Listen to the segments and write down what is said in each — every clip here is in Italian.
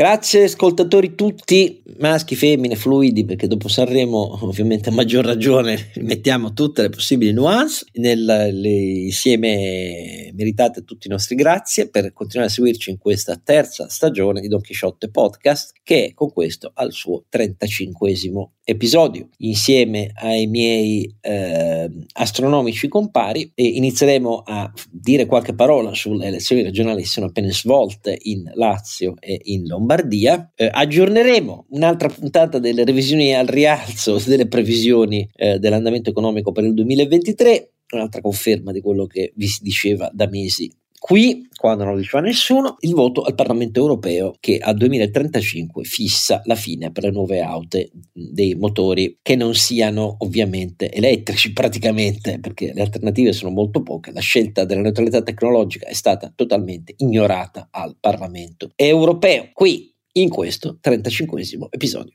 Grazie ascoltatori tutti, maschi, femmine, fluidi, perché dopo Sanremo ovviamente a maggior ragione mettiamo tutte le possibili nuance. Nel, insieme meritate tutti i nostri grazie per continuare a seguirci in questa terza stagione di Don Chisciotte Podcast, che con questo al suo 35 episodio. Insieme ai miei eh, astronomici compari e inizieremo a dire qualche parola sulle elezioni regionali che sono appena svolte in Lazio e in Lombardia Lombardia. Eh, aggiorneremo un'altra puntata delle revisioni al rialzo delle previsioni eh, dell'andamento economico per il 2023, un'altra conferma di quello che vi si diceva da mesi Qui, quando non lo diceva nessuno, il voto al Parlamento europeo che al 2035 fissa la fine per le nuove auto dei motori che non siano ovviamente elettrici praticamente, perché le alternative sono molto poche. La scelta della neutralità tecnologica è stata totalmente ignorata al Parlamento europeo. Qui, in questo 35 episodio.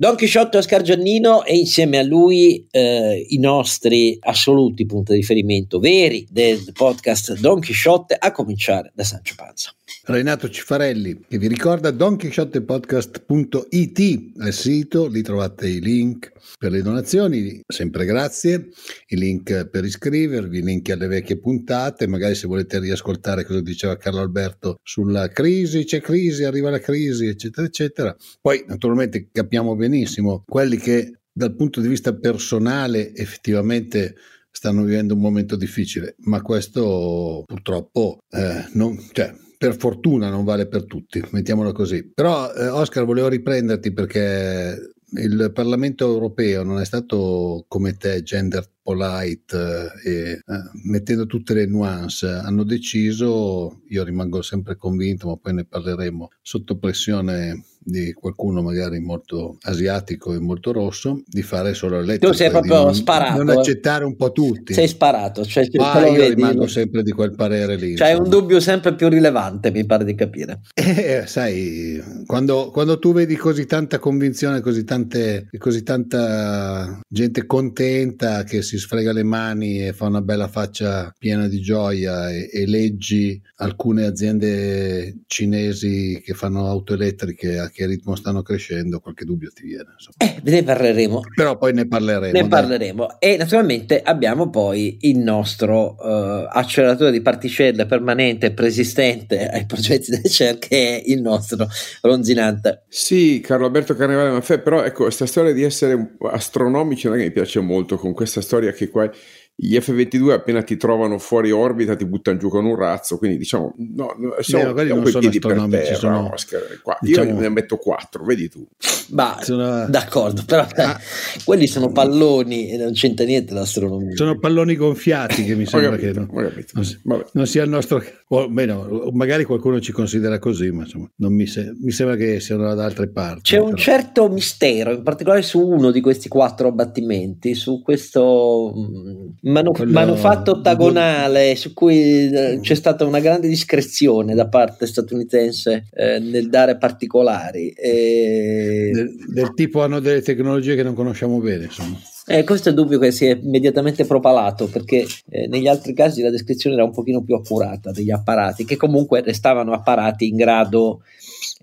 Don Chisciotte Oscar Giannino e insieme a lui eh, i nostri assoluti punti di riferimento veri del podcast Don Chisciotte a cominciare da Sancio Panza. Renato Cifarelli che vi ricorda donchisciottepodcast.it al sito, lì trovate i link per le donazioni, sempre grazie, i link per iscrivervi, i link alle vecchie puntate, magari se volete riascoltare cosa diceva Carlo Alberto sulla crisi, c'è crisi, arriva la crisi, eccetera, eccetera. Poi naturalmente capiamo benissimo quelli che dal punto di vista personale effettivamente stanno vivendo un momento difficile, ma questo purtroppo eh, non, cioè, per fortuna non vale per tutti, mettiamolo così. Però eh, Oscar volevo riprenderti perché il Parlamento europeo non è stato come te gender polite eh, e eh, mettendo tutte le nuance hanno deciso, io rimango sempre convinto, ma poi ne parleremo, sotto pressione di qualcuno magari molto asiatico e molto rosso di fare solo elettrico. Tu sei proprio non, sparato. Non accettare un po' tutti. Sei sparato. Cioè, ah, io vedi. rimango sempre di quel parere lì. C'hai un dubbio sempre più rilevante, mi pare di capire. Eh, sai, quando, quando, tu vedi così tanta convinzione, così, tante, così tanta gente contenta che si sfrega le mani e fa una bella faccia piena di gioia e, e leggi alcune aziende cinesi che fanno auto elettriche a che ritmo stanno crescendo, qualche dubbio ti viene. Eh, ne parleremo. Però poi ne parleremo. Ne dai. parleremo. E naturalmente abbiamo poi il nostro uh, acceleratore di particelle permanente e preesistente ai progetti del CER che è il nostro Ronzinante. Sì, Carlo Alberto Carnevale Maffè, però ecco, questa storia di essere astronomici non è che mi piace molto con questa storia che qua gli F-22 appena ti trovano fuori orbita ti buttano giù con un razzo, quindi diciamo, no, siamo, Beh, non sono astronomici, terra, sono, Oscar, qua. diciamo, io ne metto 4, vedi tu. Ma sono... d'accordo, però ah. quelli sono palloni e non c'entra niente l'astronomia. Sono palloni gonfiati che mi sembra capito, che non, non, non, sia il nostro... O, meno, magari qualcuno ci considera così, ma insomma, mi, se, mi, sembra che siano da altre parti. C'è un certo mistero, in particolare su uno di questi quattro abbattimenti, su questo manu- manufatto ottagonale su cui eh, c'è stata una grande discrezione da parte statunitense eh, nel dare particolari. E... Del, del, tipo hanno delle tecnologie che non conosciamo bene, insomma. Eh, questo è il dubbio che si è immediatamente propalato perché eh, negli altri casi la descrizione era un pochino più accurata degli apparati che comunque restavano apparati in grado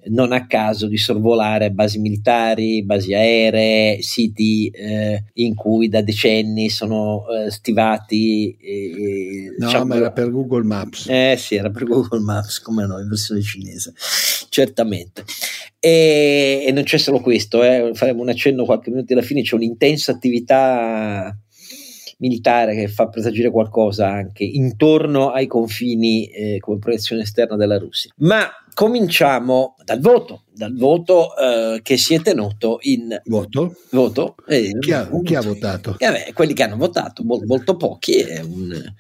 non a caso di sorvolare basi militari, basi aeree, siti eh, in cui da decenni sono eh, stivati. Eh, no, diciamo, ma era per Google Maps. Eh sì, era per Google Maps, come no, in versione cinese, certamente. E, e non c'è solo questo, eh, faremo un accenno qualche minuto alla fine, c'è un'intensa attività militare che fa presagire qualcosa anche intorno ai confini eh, come proiezione esterna della Russia. Ma cominciamo dal voto, dal voto eh, che si è tenuto in voto. voto eh, chi, ha, chi, ha, votato? Eh beh, quelli che hanno votato, molto, molto pochi, è un,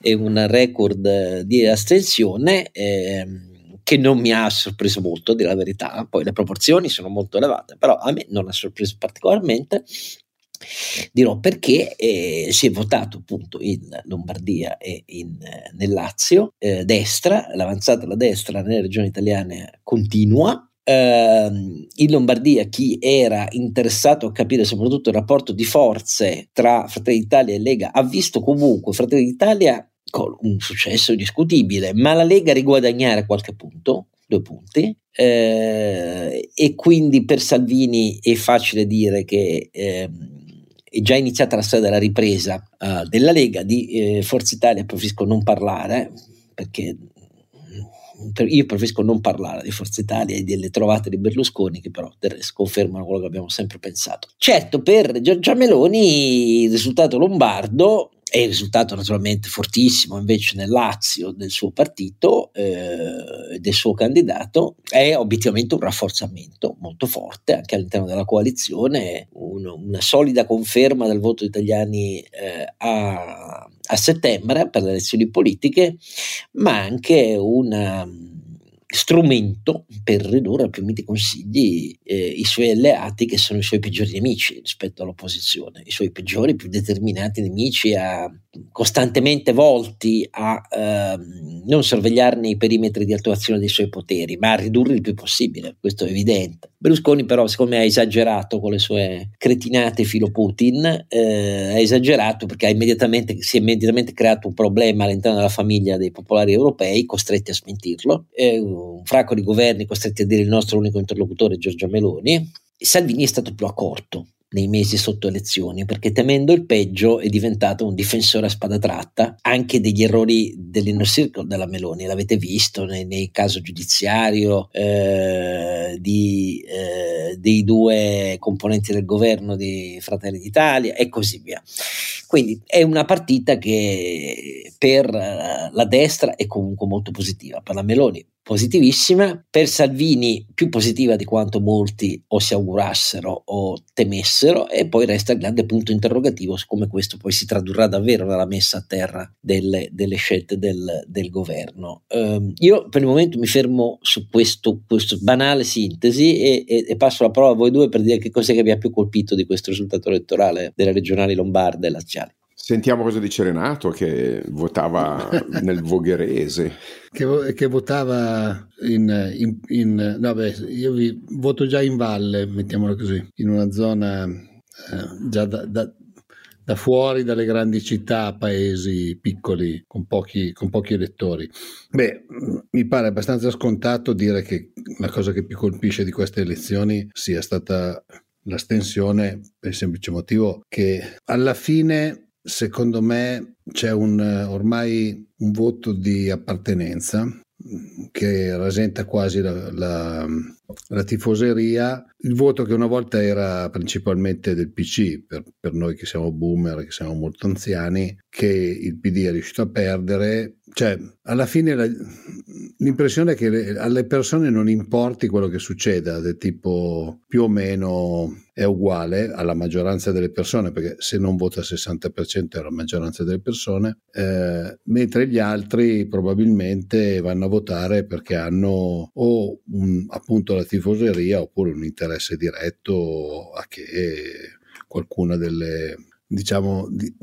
è un, record di astensione. Eh, che non mi ha sorpreso molto, a dire la verità. Poi le proporzioni sono molto elevate, però a me non ha sorpreso particolarmente. Dirò perché eh, si è votato appunto in Lombardia e in, nel Lazio, eh, destra, l'avanzata della destra nelle regioni italiane continua, eh, in Lombardia chi era interessato a capire soprattutto il rapporto di forze tra Fratelli d'Italia e Lega ha visto comunque Fratelli d'Italia con un successo indiscutibile, ma la Lega riguadagnare qualche punto, due punti, eh, e quindi per Salvini è facile dire che eh, è già iniziata la strada della ripresa uh, della Lega, di eh, Forza Italia preferisco non parlare, perché io preferisco non parlare di Forza Italia e delle trovate di Berlusconi che però confermano quello che abbiamo sempre pensato. Certo, per Giorgia Meloni il risultato lombardo è il risultato naturalmente fortissimo invece nel Lazio del suo partito e eh, del suo candidato è obiettivamente un rafforzamento molto forte anche all'interno della coalizione, un, una solida conferma del voto italiani eh, a, a settembre per le elezioni politiche, ma anche una strumento per ridurre a più miti consigli eh, i suoi alleati che sono i suoi peggiori nemici rispetto all'opposizione, i suoi peggiori, più determinati nemici a, costantemente volti a eh, non sorvegliarne i perimetri di attuazione dei suoi poteri, ma a ridurli il più possibile, questo è evidente. Berlusconi però secondo me ha esagerato con le sue cretinate filo Putin, eh, ha esagerato perché ha immediatamente, si è immediatamente creato un problema all'interno della famiglia dei popolari europei, costretti a smentirlo, eh, un fracco di governi costretti a dire il nostro unico interlocutore è Giorgia Meloni. Salvini è stato più accorto, nei mesi sotto elezioni, perché temendo il peggio è diventato un difensore a spada tratta anche degli errori dell'inner circle della Meloni, l'avete visto nei, nei caso giudiziario eh, di, eh, dei due componenti del governo di Fratelli d'Italia e così via. Quindi è una partita che per la destra è comunque molto positiva, per la Meloni positivissima, per Salvini più positiva di quanto molti o si augurassero o temessero e poi resta il grande punto interrogativo su come questo poi si tradurrà davvero nella messa a terra delle, delle scelte del, del governo. Um, io per il momento mi fermo su questo, questo banale sintesi e, e, e, passo la parola a voi due per dire che cos'è che vi ha più colpito di questo risultato elettorale delle regionali lombarde e laziali. Sentiamo cosa dice Renato che votava nel Vogherese. Che, che votava in, in, in no beh, io vi, voto già in valle, mettiamola così, in una zona eh, già da, da, da, fuori dalle grandi città, paesi piccoli con pochi, con pochi elettori. Beh, mi pare abbastanza scontato dire che la cosa che più colpisce di queste elezioni sia stata l'astensione per il semplice motivo che alla fine secondo me c'è un, ormai un voto di appartenenza che rasenta quasi la, la, la, tifoseria, il voto che una volta era principalmente del PC, per, per, noi che siamo boomer, che siamo molto anziani, che il PD è riuscito a perdere. Cioè, alla fine la, l'impressione è che le, alle persone non importi quello che succeda, del tipo più o meno è uguale alla maggioranza delle persone, perché se non vota il 60% è la maggioranza delle persone, eh, mentre gli altri probabilmente vanno a votare perché hanno o un, appunto la tifoseria oppure un interesse diretto a che qualcuna delle diciamo di,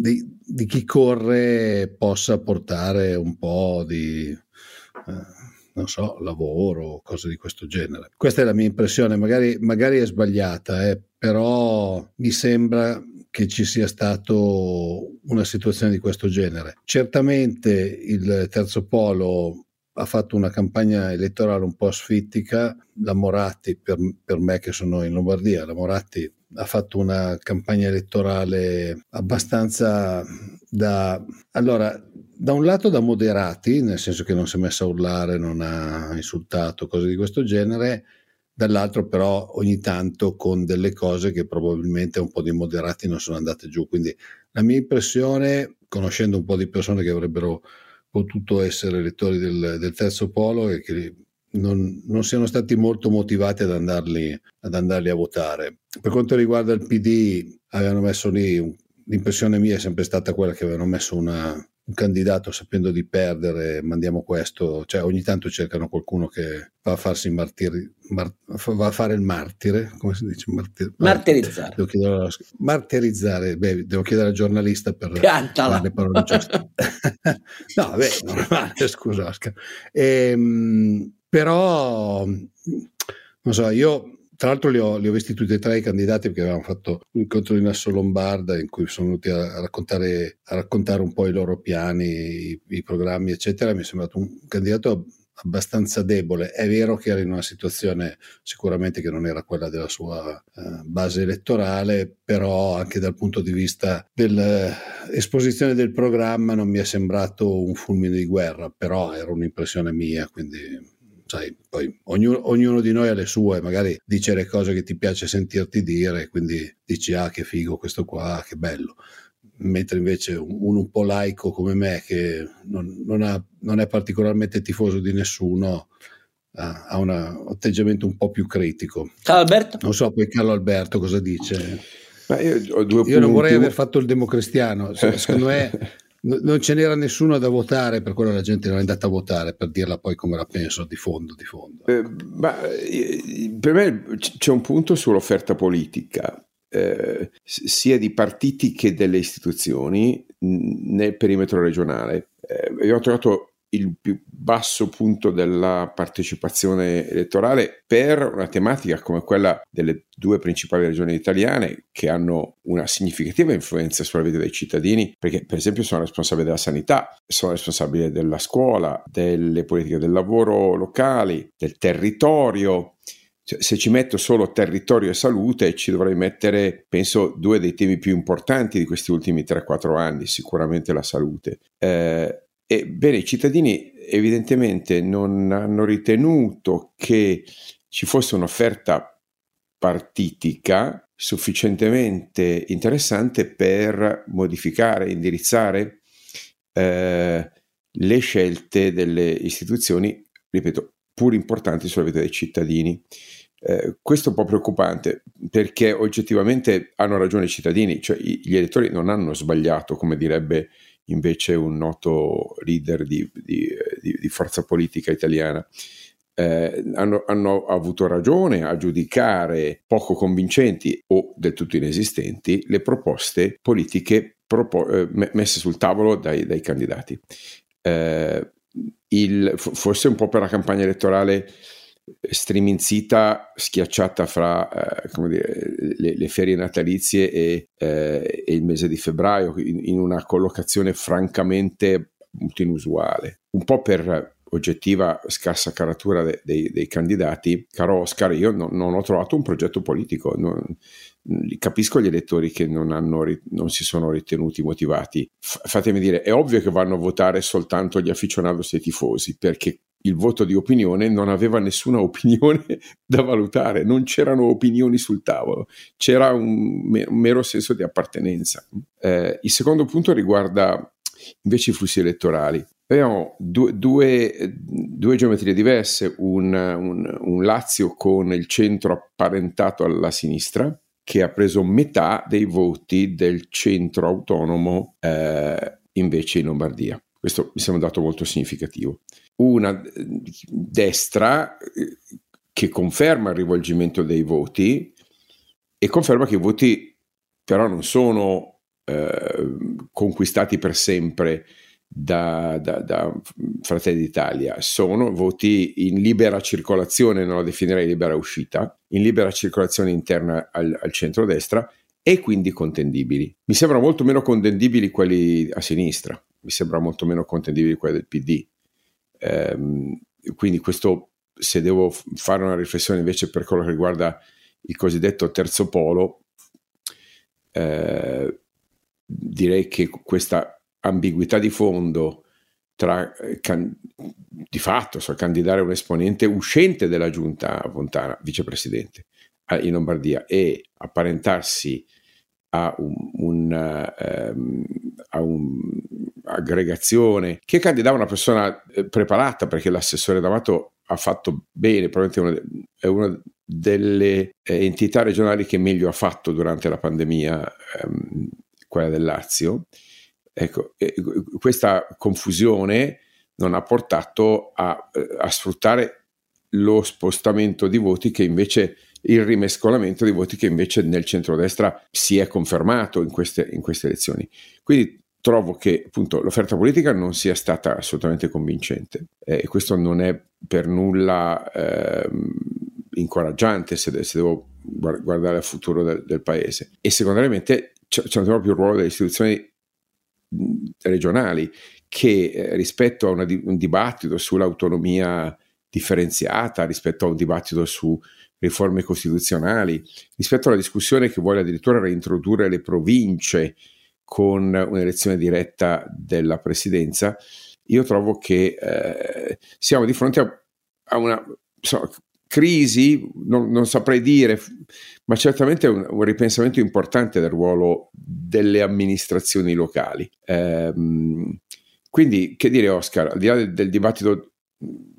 di, di chi corre possa portare un po' di eh, non so, lavoro cose di questo genere. Questa è la mia impressione, magari, magari è sbagliata, eh, però mi sembra che ci sia stata una situazione di questo genere. Certamente il terzo polo ha fatto una campagna elettorale un po' asfittica, la Moratti, per, per me che sono in Lombardia, la Moratti ha fatto una campagna elettorale abbastanza da... Allora, da un lato da moderati, nel senso che non si è messa a urlare, non ha insultato, cose di questo genere, dall'altro però ogni tanto con delle cose che probabilmente un po' di moderati non sono andate giù. Quindi la mia impressione, conoscendo un po' di persone che avrebbero potuto essere elettori del, del terzo polo, è che non, non, siano stati molto motivati ad andarli, ad andarli a votare. Per quanto riguarda il PD, avevano messo lì, l'impressione mia è sempre stata quella che avevano messo una, un candidato sapendo di perdere, mandiamo questo, cioè ogni tanto cercano qualcuno che va a farsi martiri, mar, va a fare il martire, come si dice? Martir, Martirizzare. Devo chiedere, martirizzare, beh, devo chiedere al giornalista per Piantala. le parole giuste. no, beh, normale, scusa Oscar. Ehm, però non so, io tra l'altro li ho, li ho, visti tutti e tre i candidati perché avevamo fatto un incontro di Nasso Lombarda in cui sono venuti a, raccontare, a raccontare, un po' i loro piani, i, i, programmi, eccetera. Mi è sembrato un candidato abbastanza debole. È vero che era in una situazione sicuramente che non era quella della sua uh, base elettorale, però anche dal punto di vista dell'esposizione del programma non mi è sembrato un fulmine di guerra, però era un'impressione mia, quindi sai, poi ognuno, ognuno, di noi ha le sue, magari dice le cose che ti piace sentirti dire, quindi dici ah che figo questo qua, che bello. Mentre invece uno un po' laico come me, che non, non, ha, non è particolarmente tifoso di nessuno, ha, ha un atteggiamento un po' più critico. Ciao Alberto. Non so poi Carlo Alberto cosa dice. io, io non vorrei aver fatto il democristiano, secondo me non ce n'era nessuno da votare, per quello la gente non è andata a votare, per dirla poi come la penso di fondo. Di fondo. Eh, ma, eh, per me c'è un punto sull'offerta politica, eh, sia di partiti che delle istituzioni nel perimetro regionale. Eh, abbiamo trovato il più basso punto della partecipazione elettorale per una tematica come quella delle due principali regioni italiane che hanno una significativa influenza sulla vita dei cittadini perché per esempio sono responsabili della sanità, sono responsabili della scuola, delle politiche del lavoro locali, del territorio. Se ci metto solo territorio e salute, ci dovrei mettere, penso, due dei temi più importanti di questi ultimi 3-4 anni, sicuramente la salute. Eh, Ebbene, i cittadini evidentemente non hanno ritenuto che ci fosse un'offerta partitica sufficientemente interessante per modificare, indirizzare eh, le scelte delle istituzioni, ripeto, pur importanti sulla vita dei cittadini. Eh, questo è un po' preoccupante perché oggettivamente hanno ragione i cittadini, cioè gli elettori non hanno sbagliato, come direbbe invece un noto leader di, di, di, di forza politica italiana. Eh, hanno, hanno, avuto ragione a giudicare poco convincenti o del tutto inesistenti le proposte politiche propo- eh, messe sul tavolo dai, dai candidati. Eh, il, forse un po' per la campagna elettorale striminzita, schiacciata fra eh, dire, le, le, ferie natalizie e, eh, e, il mese di febbraio, in, in, una collocazione francamente molto inusuale. Un po' per oggettiva scarsa caratura de, de, dei candidati, caro Oscar, io non, non, ho trovato un progetto politico. Non, capisco gli elettori che non, hanno, non, si sono ritenuti motivati. F- fatemi dire, è ovvio che vanno a votare soltanto gli aficionados e i tifosi, perché il voto di opinione non aveva nessuna opinione da valutare, non c'erano opinioni sul tavolo, c'era un, un mero senso di appartenenza. Eh, il secondo punto riguarda invece i flussi elettorali. Abbiamo due, due, due geometrie diverse, un, un, un Lazio con il centro apparentato alla sinistra, che ha preso metà dei voti del centro autonomo eh, invece in Lombardia. Questo mi sembra un dato molto significativo una destra eh, che conferma il rivolgimento dei voti e conferma che i voti però non sono eh, conquistati per sempre da, da, da, Fratelli d'Italia, sono voti in libera circolazione, non la definirei libera uscita, in libera circolazione interna al, al centro-destra e quindi contendibili. Mi sembrano molto meno contendibili quelli a sinistra, mi sembra molto meno contendibili quelli del PD. Ehm, quindi questo, se devo fare una riflessione invece per quello che riguarda il cosiddetto terzo polo, eh, direi che questa ambiguità di fondo tra eh, can, di fatto cioè, candidare un esponente uscente della giunta Fontana, vicepresidente in Lombardia e apparentarsi a un, un, um, a un'aggregazione che candidava una persona eh, preparata perché l'assessore D'Amato ha fatto bene, probabilmente una, è una delle eh, entità regionali che meglio ha fatto durante la pandemia, ehm, quella del Lazio. Ecco, questa confusione non ha portato a, a sfruttare lo spostamento di voti che invece il rimescolamento di voti che invece nel centrodestra si è confermato in queste, in queste elezioni. Quindi trovo che appunto l'offerta politica non sia stata assolutamente convincente eh, e questo non è per nulla eh, incoraggiante se, se, devo guardare al futuro del, del paese. E secondariamente c'è, c'è proprio il ruolo delle istituzioni regionali che eh, rispetto a una, un dibattito sull'autonomia differenziata, rispetto a un dibattito su riforme costituzionali, rispetto alla discussione che vuole addirittura reintrodurre le province con un'elezione diretta della presidenza, io trovo che eh, siamo di fronte a, a una so, crisi, non, non, saprei dire, ma certamente un, un, ripensamento importante del ruolo delle amministrazioni locali. Eh, quindi, che dire Oscar, al di là del, del dibattito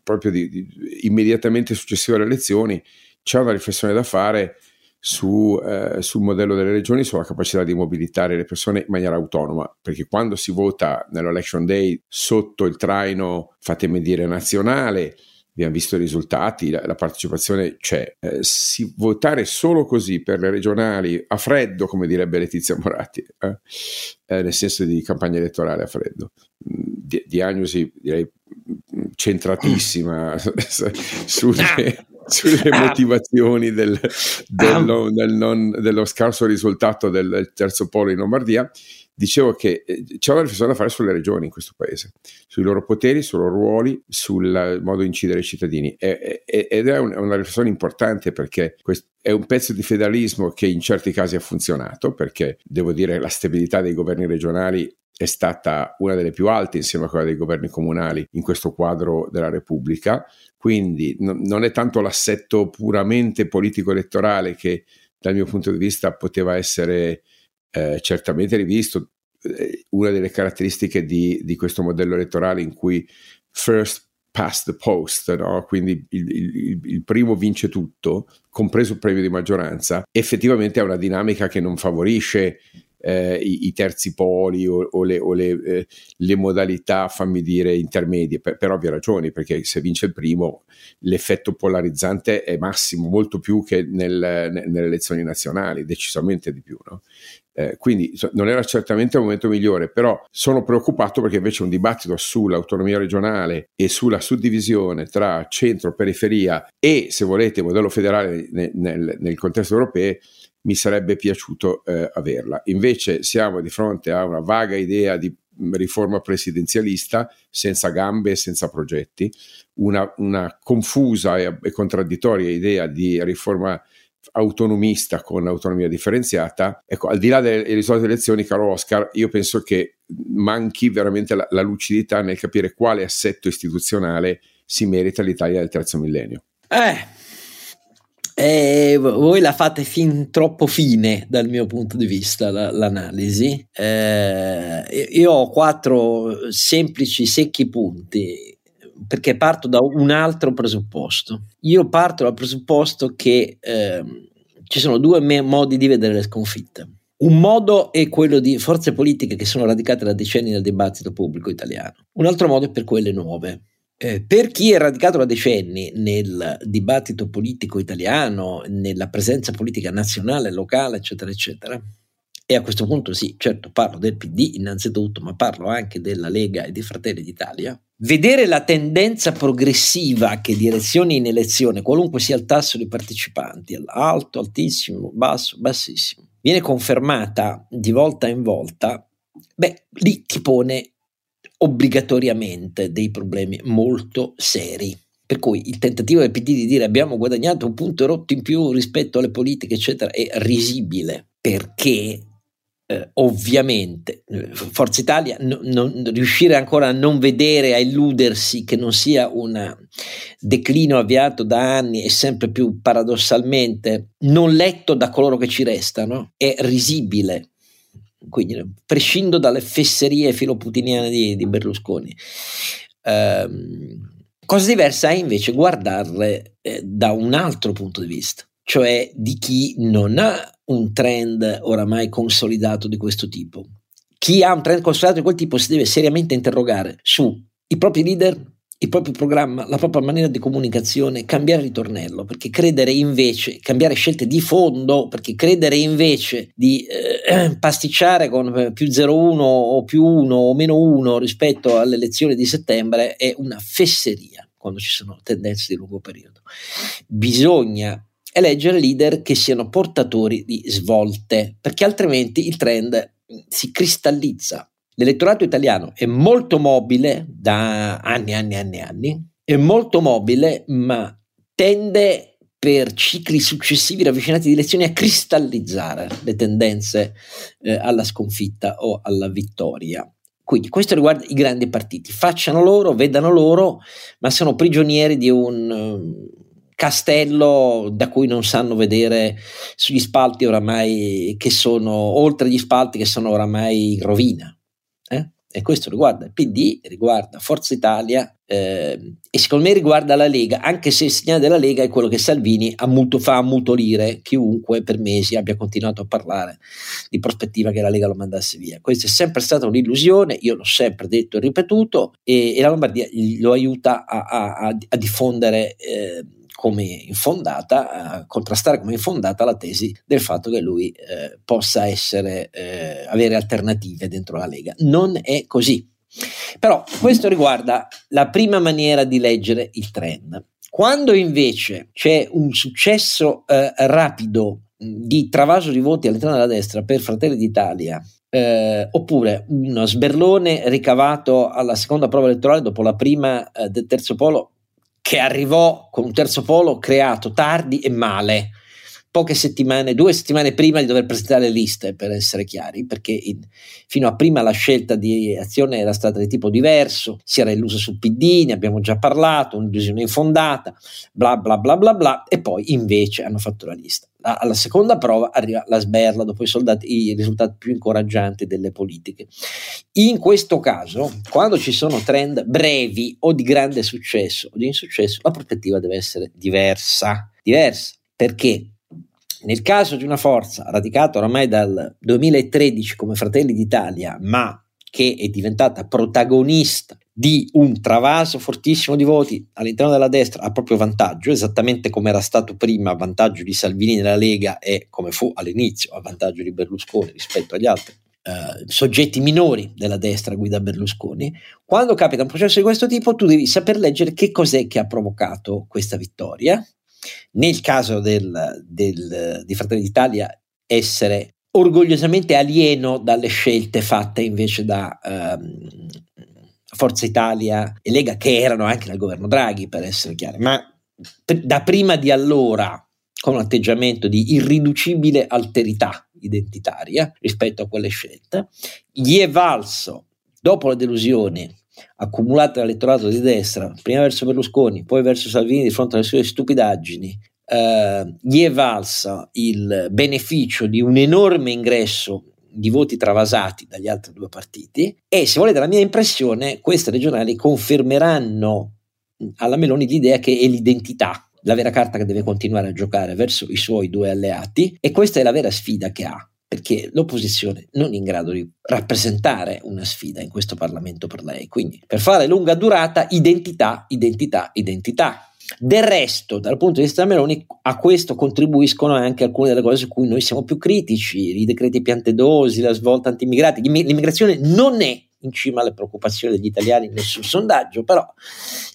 proprio di, di, immediatamente successivo alle elezioni, c'è una riflessione da fare su, eh, sul modello delle regioni, sulla capacità di mobilitare le persone in maniera autonoma, perché quando si vota nell'election day sotto il traino fatemi dire nazionale, abbiamo visto i risultati, la, la partecipazione c'è. Eh, si votare solo così per le regionali a freddo, come direbbe Letizia Moratti, eh? Eh, nel senso di campagna elettorale a freddo. Mm, di, diagnosi direi centratissima sulle, sulle ah. motivazioni del, dello, del non, dello scarso risultato del terzo polo in Lombardia, dicevo che eh, c'è una riflessione da fare sulle regioni in questo paese, sui loro poteri, sui loro ruoli, sul modo di incidere i cittadini. ed è una riflessione importante perché è un pezzo di federalismo che in certi casi ha funzionato, perché devo dire la stabilità dei governi regionali è stata una delle più alte insieme a quella dei governi comunali in questo quadro della Repubblica, quindi no, non è tanto l'assetto puramente politico-elettorale che dal mio punto di vista poteva essere eh, certamente rivisto. Eh, una delle caratteristiche di, di, questo modello elettorale in cui first past the post, no? quindi il, il, il, primo vince tutto, compreso il premio di maggioranza, effettivamente è una dinamica che non favorisce eh, i, i, terzi poli o, o, le, o le, eh, le, modalità, fammi dire, intermedie, per, per, ovvie ragioni, perché se vince il primo l'effetto polarizzante è massimo, molto più che nel, nelle elezioni nazionali, decisamente di più. No? Eh, quindi non era certamente il momento migliore, però sono preoccupato perché invece un dibattito sull'autonomia regionale e sulla suddivisione tra centro, periferia e, se volete, modello federale nel, nel, nel contesto europeo mi sarebbe piaciuto eh, averla. Invece siamo di fronte a una vaga idea di riforma presidenzialista senza gambe e senza progetti, una, una confusa e, e, contraddittoria idea di riforma autonomista con autonomia differenziata. Ecco, al di là delle risolte elezioni, caro Oscar, io penso che manchi veramente la, la lucidità nel capire quale assetto istituzionale si merita l'Italia del terzo millennio. Eh, eh, voi la fate fin troppo fine dal mio punto di vista la, l'analisi. Eh, io ho quattro semplici, secchi punti perché parto da un altro presupposto. Io parto dal presupposto che eh, ci sono due me- modi di vedere le sconfitte. Un modo è quello di forze politiche che sono radicate da decenni nel dibattito pubblico italiano, un altro modo è per quelle nuove eh, per chi è radicato da decenni nel dibattito politico italiano, nella presenza politica nazionale, locale, eccetera, eccetera, e a questo punto sì, certo parlo del PD innanzitutto, ma parlo anche della Lega e di Fratelli d'Italia, vedere la tendenza progressiva che direzioni in elezione, qualunque sia il tasso di partecipanti, alto, altissimo, basso, bassissimo, viene confermata di volta in volta, beh, lì ti pone obbligatoriamente dei problemi molto seri. Per cui il tentativo del PD di dire abbiamo guadagnato un punto rotto in più rispetto alle politiche, eccetera, è risibile perché eh, ovviamente Forza Italia no, non, riuscire ancora a non vedere, a illudersi che non sia un declino avviato da anni e sempre più paradossalmente non letto da coloro che ci restano, è risibile quindi prescindo dalle fesserie filoputiniane di, di Berlusconi. Um, cosa diversa è invece guardarle eh, da un altro punto di vista, cioè di chi non ha un trend oramai consolidato di questo tipo. Chi ha un trend consolidato di quel tipo si deve seriamente interrogare sui propri leader, il proprio programma, la propria maniera di comunicazione, cambiare ritornello, perché credere invece, cambiare scelte di fondo, perché credere invece di eh, pasticciare con più 0,1 o più 1 o meno 1 rispetto alle elezioni di settembre è una fesseria quando ci sono tendenze di lungo periodo. Bisogna eleggere leader che siano portatori di svolte, perché altrimenti il trend si cristallizza. L'elettorato italiano è molto mobile da anni, anni, anni, anni, è molto mobile, ma tende per cicli successivi ravvicinati di elezioni a cristallizzare le tendenze eh, alla sconfitta o alla vittoria. Quindi questo riguarda i grandi partiti, facciano loro, vedano loro, ma sono prigionieri di un uh, castello da cui non sanno vedere sugli spalti oramai che sono oltre gli spalti che sono oramai in rovina. Eh? E questo riguarda il PD, riguarda Forza Italia eh, e secondo me riguarda la Lega, anche se il segnale della Lega è quello che Salvini ha muto, fa ammutolire chiunque per mesi abbia continuato a parlare di prospettiva che la Lega lo mandasse via. Questa è sempre stata un'illusione, io l'ho sempre detto e ripetuto e, e la Lombardia lo aiuta a, a, a diffondere. Eh, come infondata, a contrastare come infondata la tesi del fatto che lui eh, possa essere, eh, avere alternative dentro la Lega. Non è così. Però questo riguarda la prima maniera di leggere il trend. Quando invece c'è un successo eh, rapido di travaso di voti all'interno della destra per Fratelli d'Italia, eh, oppure uno sberlone ricavato alla seconda prova elettorale dopo la prima eh, del terzo polo che arrivò con un terzo polo creato tardi e male, poche settimane, due settimane prima di dover presentare le liste, per essere chiari, perché in, fino a prima la scelta di azione era stata di tipo diverso, si era illuso sul PD, ne abbiamo già parlato, un'illusione infondata, bla bla bla bla bla, e poi invece hanno fatto la lista alla seconda prova arriva la sberla dopo i, soldati, i risultati più incoraggianti delle politiche. In questo caso, quando ci sono trend brevi o di grande successo o di insuccesso, la prospettiva deve essere diversa. Diversa perché nel caso di una forza radicata oramai dal 2013 come Fratelli d'Italia, ma che è diventata protagonista di un travaso fortissimo di voti all'interno della destra a proprio vantaggio, esattamente come era stato prima a vantaggio di Salvini nella Lega e come fu all'inizio a vantaggio di Berlusconi rispetto agli altri eh, soggetti minori della destra guida Berlusconi. Quando capita un processo di questo tipo, tu devi saper leggere che cos'è che ha provocato questa vittoria. Nel caso del, del, di Fratelli d'Italia, essere orgogliosamente alieno dalle scelte fatte invece da ehm, Forza Italia e Lega, che erano anche nel governo Draghi, per essere chiari, ma da prima di allora con un atteggiamento di irriducibile alterità identitaria rispetto a quelle scelte, gli è valso, dopo la delusione accumulata dall'elettorato di destra, prima verso Berlusconi, poi verso Salvini di fronte alle sue stupidaggini, eh, gli è valso il beneficio di un enorme ingresso di voti travasati dagli altri due partiti e se volete la mia impressione queste regionali confermeranno alla Meloni l'idea che è l'identità la vera carta che deve continuare a giocare verso i suoi due alleati e questa è la vera sfida che ha perché l'opposizione non è in grado di rappresentare una sfida in questo Parlamento per lei. Quindi, per fare lunga durata, identità, identità, identità. Del resto, dal punto di vista Meloni, a questo contribuiscono anche alcune delle cose su cui noi siamo più critici, i decreti piantedosi, la svolta anti-immigrati. L'immigrazione non è in cima alle preoccupazioni degli italiani in nessun sondaggio, però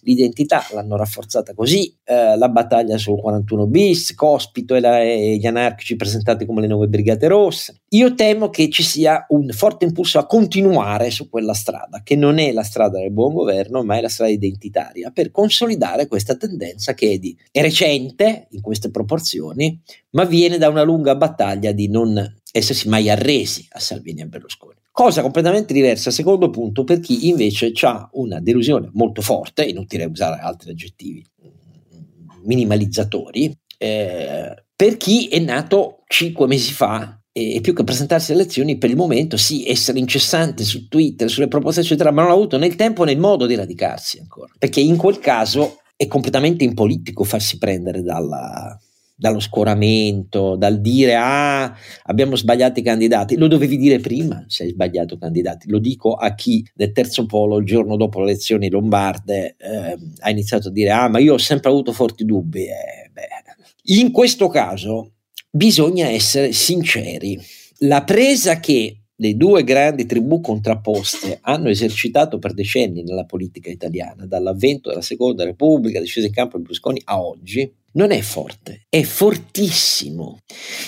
l'identità l'hanno rafforzata così, eh, la battaglia sul 41 bis, Cospito e, la, e, gli anarchici presentati come le nuove brigate rosse. Io temo che ci sia un forte impulso a continuare su quella strada, che non è la strada del buon governo, ma è la strada identitaria, per consolidare questa tendenza che è, di, è recente in queste proporzioni, ma viene da una lunga battaglia di non essersi mai arresi a Salvini e Berlusconi. Cosa completamente diversa, secondo punto, per chi invece ha una delusione molto forte, inutile usare altri aggettivi minimalizzatori, eh, per chi è nato cinque mesi fa e più che presentarsi alle elezioni, per il momento sì, essere incessante su Twitter, sulle proposte, eccetera, ma non ha avuto né il tempo né il modo di radicarsi ancora. Perché in quel caso è completamente impolitico farsi prendere dalla, dallo scoramento, dal dire ah abbiamo sbagliato i candidati, lo dovevi dire prima se hai sbagliato i candidati, lo dico a chi nel terzo polo il giorno dopo le elezioni lombarde eh, ha iniziato a dire ah ma io ho sempre avuto forti dubbi, eh, in questo caso bisogna essere sinceri, la presa che le due grandi tribù contrapposte hanno esercitato per decenni nella politica italiana, dall'avvento della seconda repubblica, discesa in campo di Berlusconi a oggi, non è forte, è fortissimo.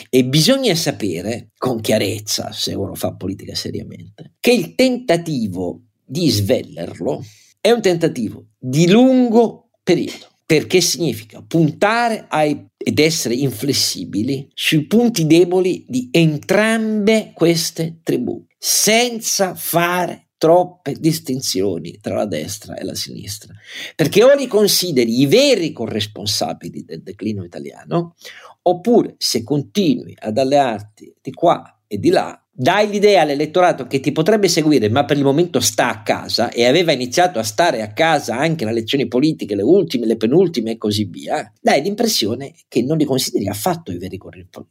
E bisogna sapere con chiarezza, se uno fa politica seriamente, che il tentativo di svellerlo è un tentativo di lungo periodo perché significa puntare ai, ed essere inflessibili sui punti deboli di entrambe queste tribù, senza fare troppe distinzioni tra la destra e la sinistra, perché o li consideri i veri corresponsabili del declino italiano, oppure se continui ad allearti di qua e di là, dai l'idea all'elettorato che ti potrebbe seguire, ma per il momento sta a casa e aveva iniziato a stare a casa anche nelle elezioni politiche, le ultime, le penultime e così via, dai l'impressione che non li consideri affatto i veri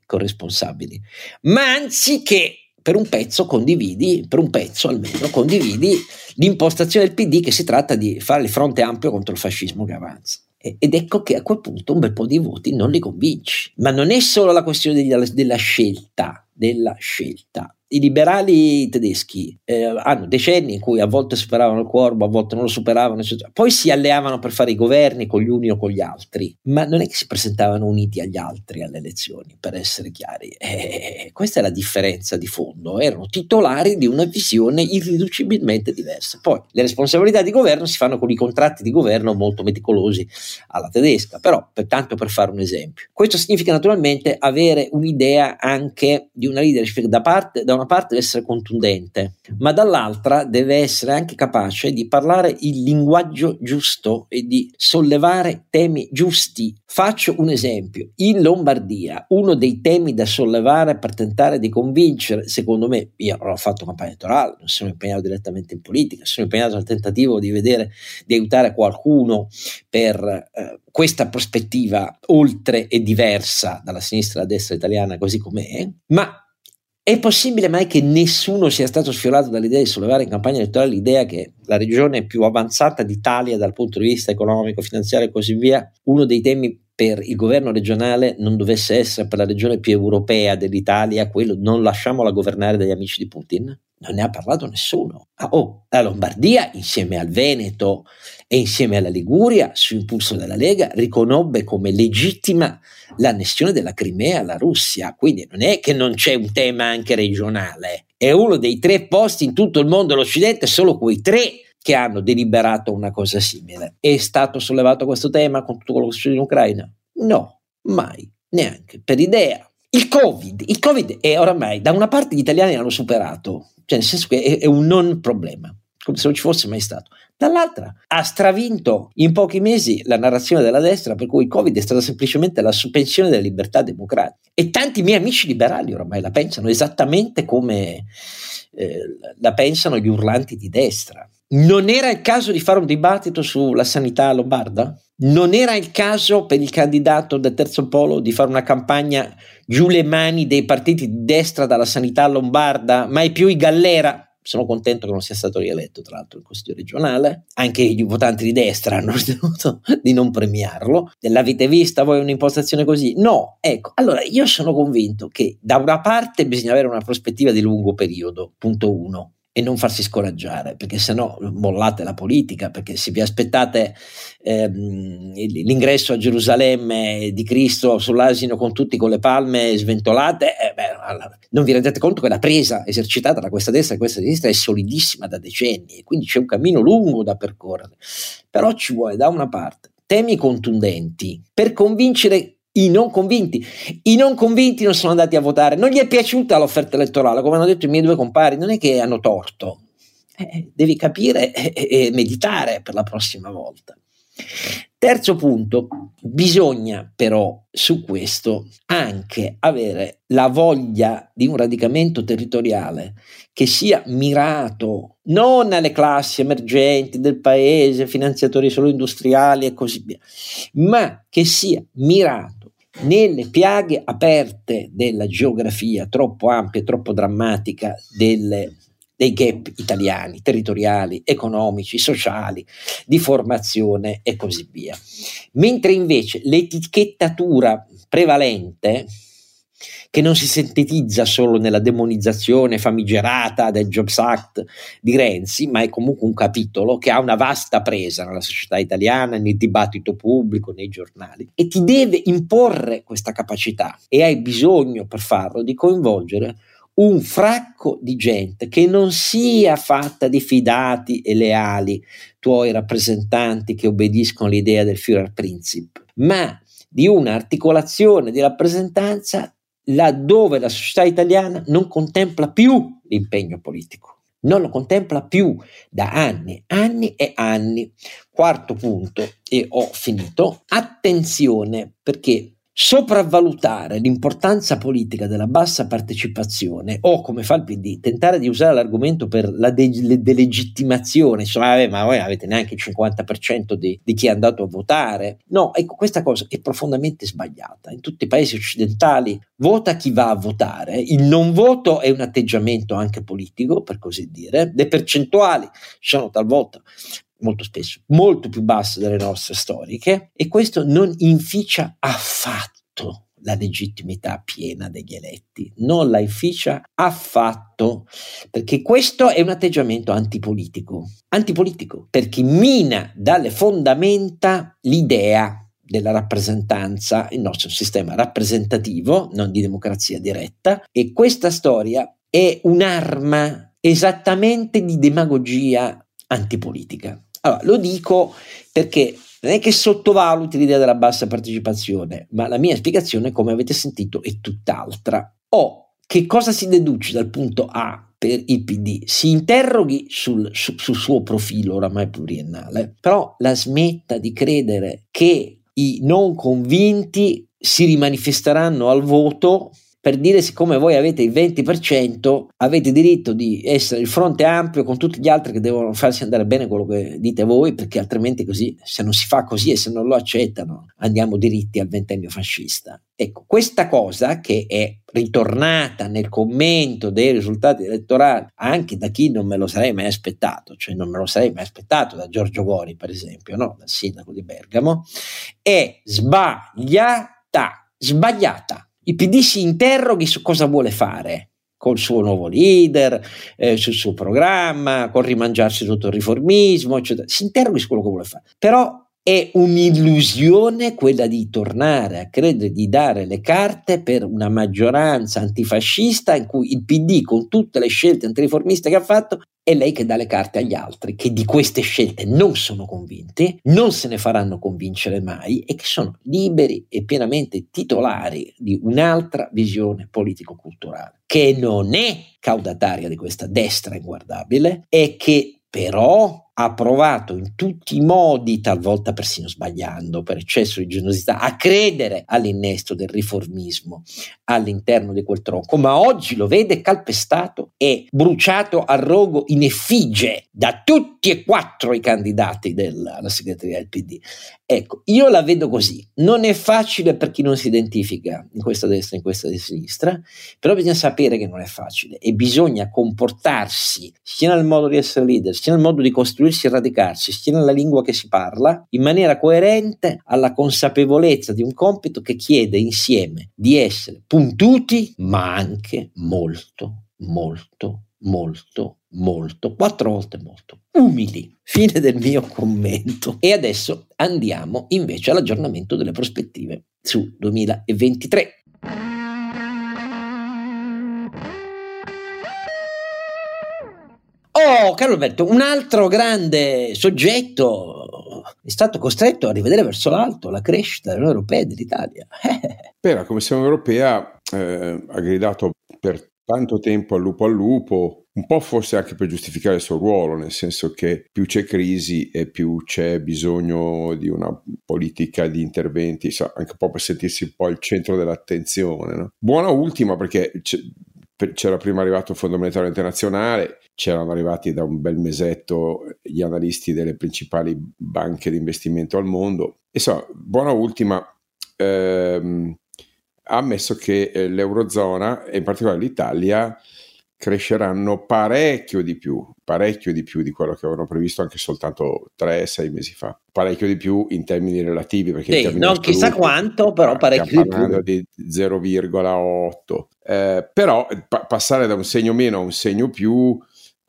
corresponsabili, ma anzi che per un pezzo condividi, per un pezzo almeno, condividi l'impostazione del PD che si tratta di fare il fronte ampio contro il fascismo che avanza. Ed ecco che a quel punto un bel po' di voti non li convinci. Ma non è solo la questione della, della scelta, della scelta i liberali tedeschi eh, hanno decenni in cui a volte superavano il quorum, a volte non lo superavano, eccetera. poi si alleavano per fare i governi con gli uni o con gli altri, ma non è che si presentavano uniti agli altri alle elezioni, per essere chiari. Eh, questa è la differenza di fondo, erano titolari di una visione irriducibilmente diversa. Poi le responsabilità di governo si fanno con i contratti di governo molto meticolosi alla tedesca, però per, tanto per fare un esempio. Questo significa naturalmente avere un'idea anche di una leadership da parte da una parte deve essere contundente, ma dall'altra deve essere anche capace di parlare il linguaggio giusto e di sollevare temi giusti. Faccio un esempio. In Lombardia, uno dei temi da sollevare per tentare di convincere, secondo me, io non ho fatto campagna elettorale, non sono impegnato direttamente in politica, sono impegnato nel tentativo di vedere, di aiutare qualcuno per eh, questa prospettiva oltre e diversa dalla sinistra alla destra italiana così com'è, ma è possibile mai che nessuno sia stato sfiorato dall'idea di sollevare in campagna elettorale l'idea che la regione più avanzata d'Italia dal punto di vista economico, finanziario e così via, uno dei temi per il governo regionale non dovesse essere per la regione più europea dell'Italia quello non lasciamola governare dagli amici di Putin? Non ne ha parlato nessuno. Ah, oh, la Lombardia, insieme al Veneto e insieme alla Liguria, su impulso della Lega, riconobbe come legittima l'annessione della Crimea alla Russia. Quindi non è che non c'è un tema anche regionale, è uno dei tre posti in tutto il mondo dell'Occidente, solo quei tre che hanno deliberato una cosa simile. È stato sollevato questo tema con tutto quello che succede in Ucraina? No, mai, neanche per idea. Il Covid, il Covid è oramai, da una parte gli italiani l'hanno superato, cioè nel senso che è, è un non problema, come se non ci fosse mai stato. Dall'altra ha stravinto in pochi mesi la narrazione della destra per cui il Covid è stata semplicemente la sospensione della libertà democratica. E tanti miei amici liberali ormai la pensano esattamente come eh, la pensano gli urlanti di destra. Non era il caso di fare un dibattito sulla sanità lombarda? Non era il caso per il candidato del terzo polo di fare una campagna giù le mani dei partiti di destra dalla sanità lombarda, mai più i Gallera? Sono contento che non sia stato rieletto, tra l'altro, in questione regionale. Anche i votanti di destra hanno ritenuto di non premiarlo. L'avete vista voi un'impostazione così? No. Ecco, allora io sono convinto che da una parte bisogna avere una prospettiva di lungo periodo, punto uno e non farsi scoraggiare, perché se no mollate la politica, perché se vi aspettate ehm, l'ingresso a Gerusalemme di Cristo sull'asino con tutti con le palme sventolate, eh, beh, non vi rendete conto che la presa esercitata da questa destra e questa sinistra è solidissima da decenni, e quindi c'è un cammino lungo da percorrere. Però ci vuole da una parte temi contundenti per convincere i non convinti. I non convinti non sono andati a votare, non gli è piaciuta l'offerta elettorale, come hanno detto i miei due compari, non è che hanno torto. Eh, devi capire e, e meditare per la prossima volta. Terzo punto, bisogna però su questo anche avere la voglia di un radicamento territoriale che sia mirato non alle classi emergenti del paese, finanziatori solo industriali e così via, ma che sia mirato nelle piaghe aperte della geografia troppo ampia e troppo drammatica delle, dei gap italiani, territoriali, economici, sociali, di formazione e così via. Mentre invece l'etichettatura prevalente che non si sintetizza solo nella demonizzazione famigerata del Jobs Act di Renzi, ma è comunque un capitolo che ha una vasta presa nella società italiana, nel dibattito pubblico, nei giornali e ti deve imporre questa capacità e hai bisogno per farlo di coinvolgere un fracco di gente che non sia fatta di fidati e leali tuoi rappresentanti che obbediscono all'idea del Führerprinzip, ma di un'articolazione di rappresentanza laddove la società italiana non contempla più l'impegno politico. Non lo contempla più da anni, anni e anni. Quarto punto, e ho finito. Attenzione perché sopravvalutare l'importanza politica della bassa partecipazione o come fa il PD tentare di usare l'argomento per la de- delegittimazione insomma vabbè, ma voi avete neanche il 50% di, di, chi è andato a votare no ecco questa cosa è profondamente sbagliata. In tutti i paesi occidentali vota chi va a votare il non voto è un atteggiamento anche politico per così dire le percentuali sono talvolta molto spesso molto più basse delle nostre storiche e questo non inficia affatto la legittimità piena degli eletti, non la inficia affatto, perché questo è un atteggiamento antipolitico, antipolitico, perché mina dalle fondamenta l'idea della rappresentanza, il nostro sistema rappresentativo, non di democrazia diretta, e questa storia è un'arma esattamente di demagogia antipolitica. Allora, lo dico perché non è che sottovaluti l'idea della bassa partecipazione, ma la mia spiegazione, come avete sentito, è tutt'altra. O che cosa si deduce dal punto A per il PD? Si interroghi sul, su, sul suo profilo oramai pluriennale, però la smetta di credere che i non convinti si rimanifesteranno al voto per dire siccome voi avete il 20% avete diritto di essere il fronte ampio con tutti gli altri che devono farsi andare bene quello che dite voi perché altrimenti così se non si fa così e se non lo accettano andiamo diritti al ventennio fascista ecco questa cosa che è ritornata nel commento dei risultati elettorali anche da chi non me lo sarei mai aspettato cioè non me lo sarei mai aspettato da Giorgio Gori per esempio no? dal sindaco di Bergamo è sbagliata sbagliata il PD si interroghi su cosa vuole fare col suo nuovo leader, eh, sul suo programma, con rimangiarsi tutto il riformismo, eccetera. Si interroghi su quello che vuole fare. Però è un'illusione quella di tornare a credere di dare le carte per una maggioranza antifascista in cui il PD con tutte le scelte antiriformiste che ha fatto è lei che dà le carte agli altri, che di queste scelte non sono convinti, non se ne faranno convincere mai e che sono liberi e pienamente titolari di un'altra visione politico-culturale, che non è caudataria di questa destra inguardabile e che però ha provato in tutti i modi, talvolta persino sbagliando per eccesso di generosità, a credere all'innesto del riformismo all'interno di quel tronco, ma oggi lo vede calpestato e bruciato a rogo in effigie da tutti e quattro i candidati della segreteria del PD. Ecco, io la vedo così. Non è facile per chi non si identifica in questa destra e in questa sinistra, però bisogna sapere che non è facile e bisogna comportarsi sia nel modo di essere leader, sia nel modo di costruire costruirsi e radicarsi sia nella lingua che si parla, in maniera coerente alla consapevolezza di un compito che chiede insieme di essere puntuti, ma anche molto, molto, molto, molto, quattro volte molto, umili. Fine del mio commento. E adesso andiamo invece all'aggiornamento delle prospettive su 2023. Oh, caro Alberto, un altro grande soggetto è stato costretto a rivedere verso l'alto la crescita dell'Unione Europea e dell'Italia. Beh, la Commissione Europea eh, ha gridato per tanto tempo al lupo al lupo, un po' forse anche per giustificare il suo ruolo, nel senso che più c'è crisi e più c'è bisogno di una politica di interventi, anche un po' per sentirsi un po' al centro dell'attenzione. No? Buona ultima perché c'era prima arrivato il Fondo Monetario Internazionale, c'erano arrivati da un bel mesetto gli analisti delle principali banche di investimento al mondo. So, buona ultima, ehm, ha ammesso che eh, l'Eurozona e in particolare l'Italia cresceranno parecchio di più, parecchio di più di quello che avevano previsto anche soltanto 3-6 mesi fa. Parecchio di più in termini relativi. Perché sì, non assoluti, chissà quanto, però parecchio di più. di 0,8. Eh, però pa- passare da un segno meno a un segno più,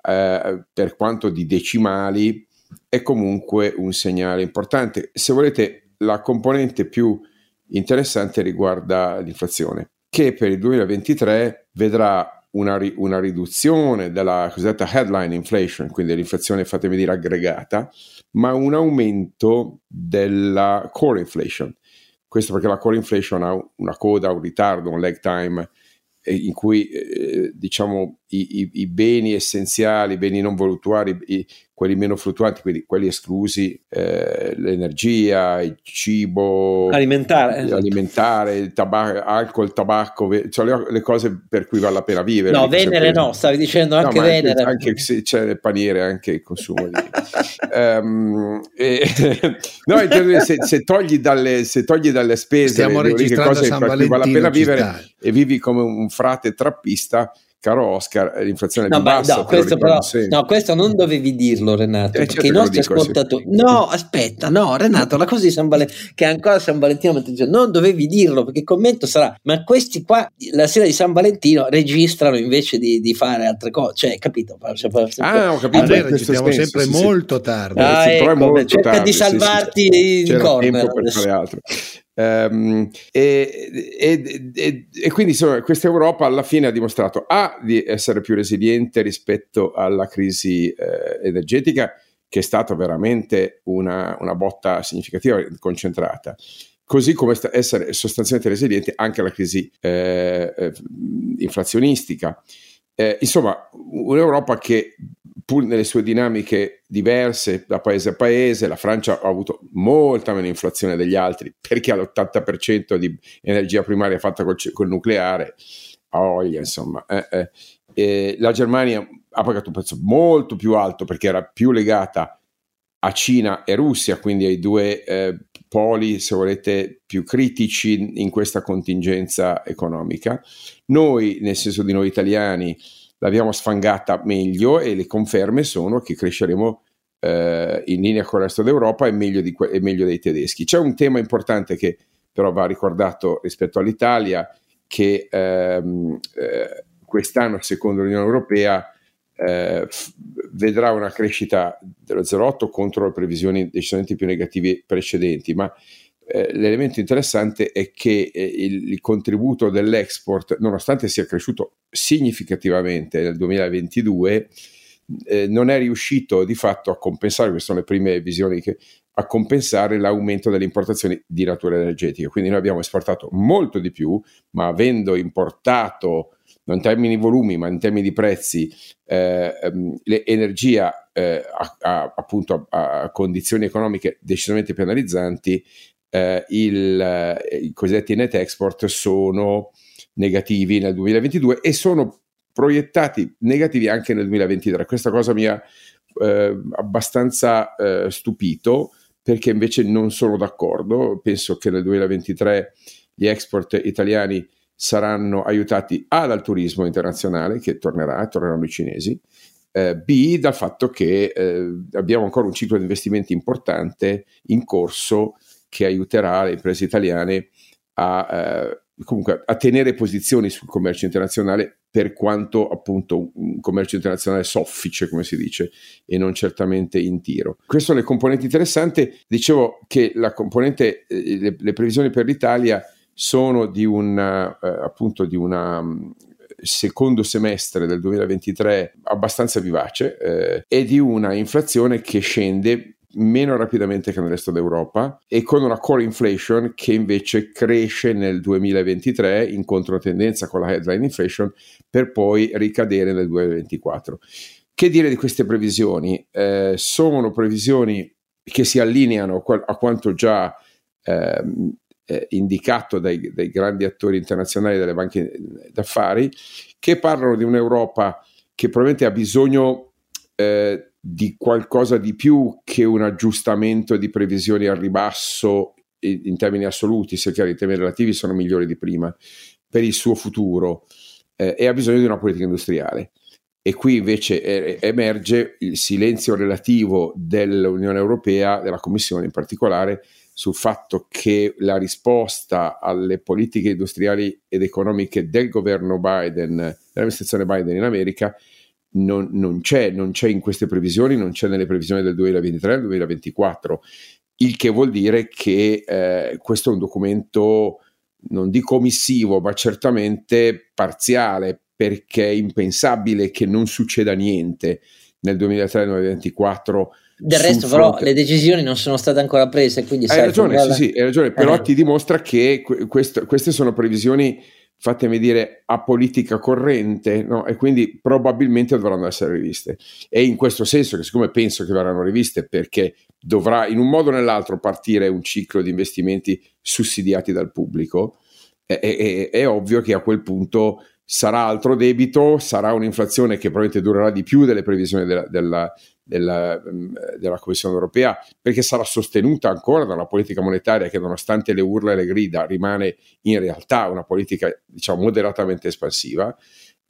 eh, per quanto di decimali, è comunque un segnale importante. Se volete, la componente più interessante riguarda l'inflazione, che per il 2023 vedrà una, ri- una riduzione della cosiddetta headline inflation, quindi l'inflazione, fatemi dire, aggregata, ma un aumento della core inflation. Questo perché la core inflation ha una coda, un ritardo, un lag time in cui eh, diciamo i, i, i, beni essenziali, i beni non voluttuari, i, quelli meno fluttuanti, quindi quelli esclusi, eh, l'energia, il cibo alimentare, esatto. alimentare il tabacco, alcol, tabacco, cioè le, le, cose per cui vale la pena vivere. No, Venere no, stavi dicendo anche no, Venere. Anche, anche se c'è nel paniere, anche il consumo di... um, e, no, se, se, togli dalle, se togli dalle spese Stiamo le, le cose per cui vale la pena vivere e vivi come un frate trappista, caro Oscar, l'inflazione è no, più bassa. No questo, però, no, questo non dovevi dirlo, Renato. Eh, perché certo i nostri ascoltatori. Sì. No, aspetta, no, Renato, la cosa di San Valentino, che ancora San Valentino, non dovevi dirlo perché il commento sarà: ma questi qua la sera di San Valentino registrano invece di, di fare altre cose. Cioè, capito? Ah, ho capito. Noi registriamo sempre sì, molto sì. tardi. Ah, sì, ecco, molto cerca tardi, di salvarti sì, sì. corner. Um, e, e, e, e, quindi questa Europa alla fine ha dimostrato A di essere più resiliente rispetto alla crisi eh, energetica, che è stata veramente una, una botta significativa, concentrata, così come essere sostanzialmente resiliente anche alla crisi eh, eh, inflazionistica. Eh, insomma, un'Europa che pur nelle sue dinamiche diverse da paese a paese, la Francia ha avuto molta meno inflazione degli altri perché ha l'80% di energia primaria fatta col, col nucleare, a voglia insomma. Eh, eh. la Germania ha pagato un prezzo molto più alto perché era più legata a Cina e Russia, quindi ai due eh, poli, se volete, più critici in questa contingenza economica. Noi, nel senso di noi italiani, l'abbiamo sfangata meglio e le conferme sono che cresceremo eh, in linea con il resto d'Europa e meglio, di, e meglio dei tedeschi. C'è un tema importante che però va ricordato rispetto all'Italia, che ehm, eh, quest'anno, secondo l'Unione Europea, eh, f- vedrà una crescita dello 0,8 contro le previsioni decisamente più negative precedenti, ma eh, l'elemento interessante è che eh, il, il, contributo dell'export, nonostante sia cresciuto significativamente nel 2022, eh, non è riuscito di fatto a compensare, queste sono le prime visioni che a compensare l'aumento delle importazioni di natura energetica. Quindi noi abbiamo esportato molto di più, ma avendo importato non in termini di volumi, ma in termini di prezzi, eh, ehm, l'energia eh, a, a, appunto a, a, condizioni economiche decisamente penalizzanti, eh, il, eh, i cosiddetti net export sono negativi nel 2022 e sono proiettati negativi anche nel 2023. Questa cosa mi ha eh, abbastanza eh, stupito perché invece non sono d'accordo. Penso che nel 2023 gli export italiani saranno aiutati A dal turismo internazionale che tornerà, torneranno i cinesi, eh, B dal fatto che eh, abbiamo ancora un ciclo di investimenti importante in corso che aiuterà le imprese italiane a, eh, comunque, a tenere posizioni sul commercio internazionale per quanto appunto un commercio internazionale soffice, come si dice, e non certamente in tiro. Queste sono le componenti interessanti. Dicevo che la componente, eh, le, le previsioni per l'Italia sono di un eh, appunto di una mm, secondo semestre del 2023 abbastanza vivace eh, e di una inflazione che scende meno rapidamente che nel resto d'Europa e con una core inflation che invece cresce nel 2023 in controtendenza con la headline inflation per poi ricadere nel 2024. Che dire di queste previsioni? Eh, sono previsioni che si allineano a quanto già ehm, eh, indicato dai, dai, grandi attori internazionali delle banche d'affari, che parlano di un'Europa che probabilmente ha bisogno eh, di qualcosa di più che un aggiustamento di previsioni al ribasso in termini assoluti, sia chiaro in termini relativi, sono migliori di prima per il suo futuro eh, e ha bisogno di una politica industriale. E qui invece eh, emerge il silenzio relativo dell'Unione Europea, della Commissione in particolare, sul fatto che la risposta alle politiche industriali ed economiche del governo Biden, dell'amministrazione Biden in America, non, non, c'è, non c'è in queste previsioni, non c'è nelle previsioni del 2023 e 2024, il che vuol dire che eh, questo è un documento non dico omissivo, ma certamente parziale, perché è impensabile che non succeda niente nel 2023-2024 del resto, però, le decisioni non sono state ancora prese. Quindi hai ragione, sì, sì, hai ragione, però eh. ti dimostra che questo, queste sono previsioni, fatemi dire, a politica corrente, no? e quindi probabilmente dovranno essere riviste. E in questo senso, che siccome penso che verranno riviste, perché dovrà in un modo o nell'altro partire un ciclo di investimenti sussidiati dal pubblico, è, è, è ovvio che a quel punto sarà altro debito, sarà un'inflazione che probabilmente durerà di più delle previsioni della, della, della, mm, della, Commissione europea, perché sarà sostenuta ancora da una politica monetaria che nonostante le urla e le grida rimane in realtà una politica diciamo moderatamente espansiva,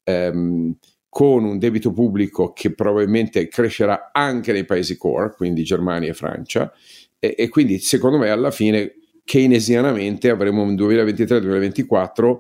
ehm, con un debito pubblico che probabilmente crescerà anche nei paesi core, quindi Germania e Francia, e, e quindi secondo me alla fine keynesianamente avremo un 2023-2024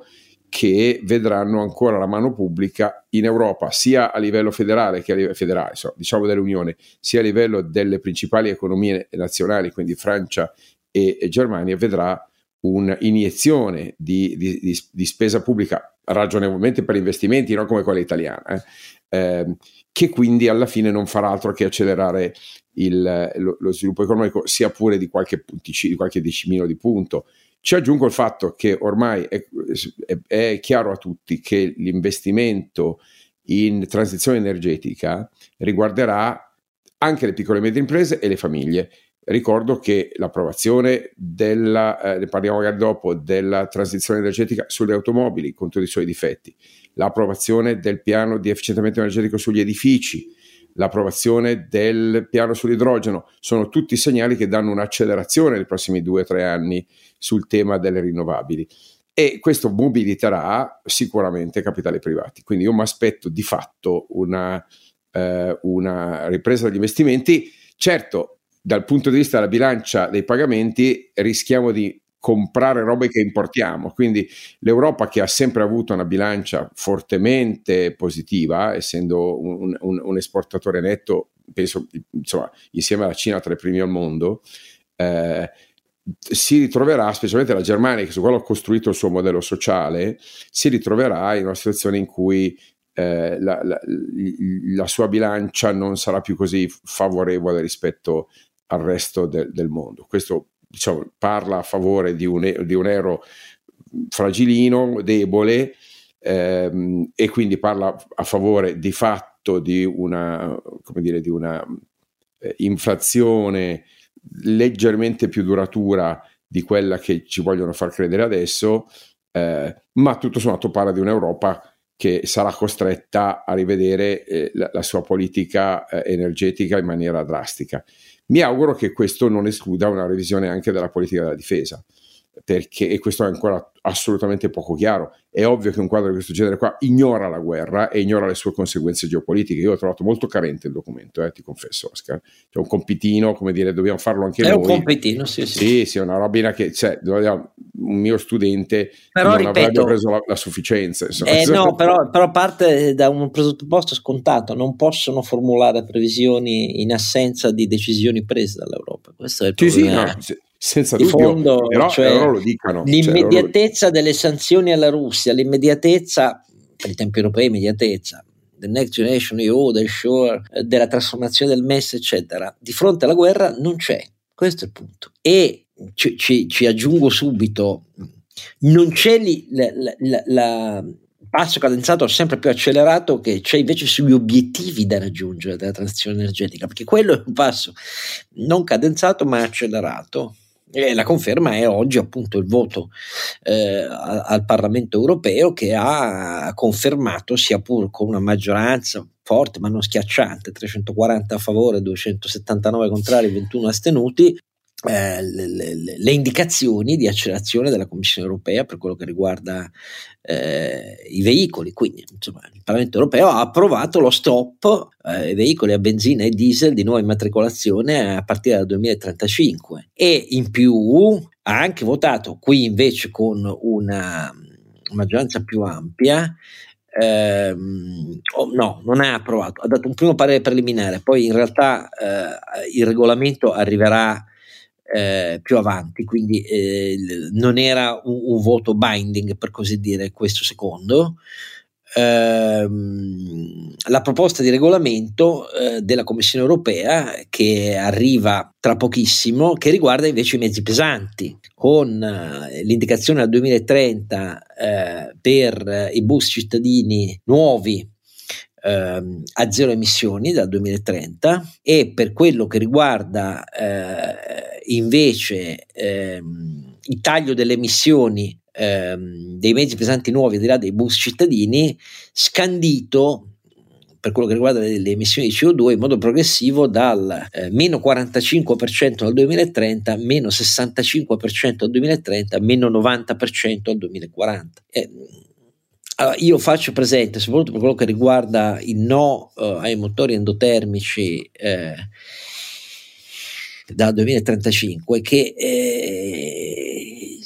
che vedranno ancora la mano pubblica in Europa, sia a livello federale che a livello federale, diciamo dell'Unione, sia a livello delle principali economie nazionali, quindi Francia e, e Germania, vedrà un'iniezione di, di, di, di, spesa pubblica ragionevolmente per investimenti, non come quella italiana, eh, eh, che quindi alla fine non farà altro che accelerare il, lo, lo, sviluppo economico, sia pure di qualche, puntici, di qualche decimino di punto. Ci aggiungo il fatto che ormai è, è, è chiaro a tutti che l'investimento in transizione energetica riguarderà anche le piccole e medie imprese e le famiglie. Ricordo che l'approvazione della, eh, ne parliamo magari dopo, della transizione energetica sulle automobili con tutti i suoi difetti, l'approvazione del piano di efficientamento energetico sugli edifici, l'approvazione del piano sull'idrogeno, sono tutti segnali che danno un'accelerazione nei prossimi due o tre anni sul tema delle rinnovabili e questo mobiliterà sicuramente capitali privati. Quindi io mi aspetto di fatto una, eh, una ripresa degli investimenti. Certo, dal punto di vista della bilancia dei pagamenti rischiamo di comprare robe che importiamo. Quindi l'Europa che ha sempre avuto una bilancia fortemente positiva, essendo un, un, un esportatore netto, penso insomma, insieme alla Cina tra i primi al mondo, eh, si ritroverà, specialmente la Germania, che su quello ha costruito il suo modello sociale, si ritroverà in una situazione in cui eh, la, la, la, sua bilancia non sarà più così favorevole rispetto al resto de, del mondo. Questo diciamo, parla a favore di un, di un euro fragilino, debole, ehm, e quindi parla a favore di fatto di una, dire, di una eh, inflazione leggermente più duratura di quella che ci vogliono far credere adesso, eh, ma tutto sommato parla di un'Europa che sarà costretta a rivedere eh, la, la, sua politica eh, energetica in maniera drastica. Mi auguro che questo non escluda una revisione anche della politica della difesa, perché, e questo è ancora assolutamente poco chiaro. È ovvio che un quadro di questo genere qua ignora la guerra e ignora le sue conseguenze geopolitiche. Io ho trovato molto carente il documento, eh, ti confesso, Oscar. C'è un compitino, come dire, dobbiamo farlo anche è noi. È un compitino, sì, sì. Sì, sì, è una robina che, cioè, un mio studente però, non ripeto, avrebbe preso la, la sufficienza. Eh, no, però, però, parte da un presupposto scontato, non possono formulare previsioni in assenza di decisioni prese dall'Europa. Questo è il problema. Sì, sì, no, senza di dubbio, fondo, però, cioè, però lo dicano. Cioè, l'immediatezza cioè, delle sanzioni alla Russia, l'immediatezza, per i tempi europei, immediatezza, del Next Generation EU, del Shore, della trasformazione del MES, eccetera, di fronte alla guerra non c'è. Questo è il punto. E ci, ci, ci aggiungo subito, non c'è lì la, la, la, passo cadenzato sempre più accelerato che c'è invece sugli obiettivi da raggiungere della transizione energetica, perché quello è un passo non cadenzato ma accelerato. E la conferma è oggi appunto il voto eh, al Parlamento europeo che ha confermato, sia pur con una maggioranza forte ma non schiacciante, 340 a favore, 279 contrari, 21 astenuti, eh, le, le, le, indicazioni di accelerazione della Commissione europea per quello che riguarda eh, i veicoli. Quindi insomma, il Parlamento europeo ha approvato lo stop eh, ai veicoli a benzina e diesel di nuova immatricolazione a partire dal 2035 e in più ha anche votato qui invece con una maggioranza più ampia ehm, oh, no, non ha approvato, ha dato un primo parere preliminare, poi in realtà eh, il regolamento arriverà eh, più avanti, quindi eh, non era un, un, voto binding per così dire questo secondo. Eh, la proposta di regolamento eh, della Commissione europea che arriva tra pochissimo, che riguarda invece i mezzi pesanti, con eh, l'indicazione al 2030 eh, per i bus cittadini nuovi ehm, a zero emissioni dal 2030 e per quello che riguarda eh, invece ehm, il taglio delle emissioni ehm, dei mezzi pesanti nuovi al di là dei bus cittadini scandito per quello che riguarda le, le, emissioni di CO2 in modo progressivo dal eh, meno 45% al 2030, meno 65% al 2030, meno 90% al 2040. Eh, allora, io faccio presente, soprattutto per quello che riguarda il no uh, ai motori endotermici eh, dal 2035, che eh,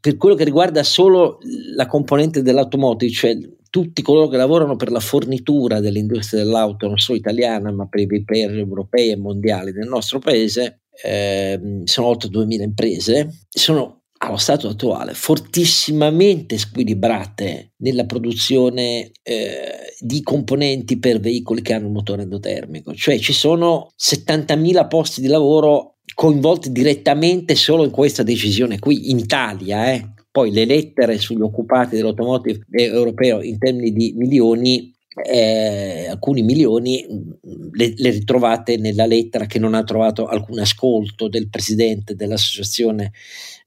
per quello che riguarda solo la componente dell'automotive, cioè tutti coloro che lavorano per la fornitura dell'industria dell'auto, non solo italiana, ma per i player europei e mondiali del nostro paese, eh, sono oltre 2000 imprese, sono allo stato attuale fortissimamente squilibrate nella produzione eh, di componenti per veicoli che hanno un motore endotermico, cioè ci sono 70.000 posti di lavoro coinvolti direttamente solo in questa decisione qui in Italia, eh. poi le lettere sugli occupati dell'automotive europeo in termini di milioni eh, alcuni milioni le, le, ritrovate nella lettera che non ha trovato alcun ascolto del presidente dell'associazione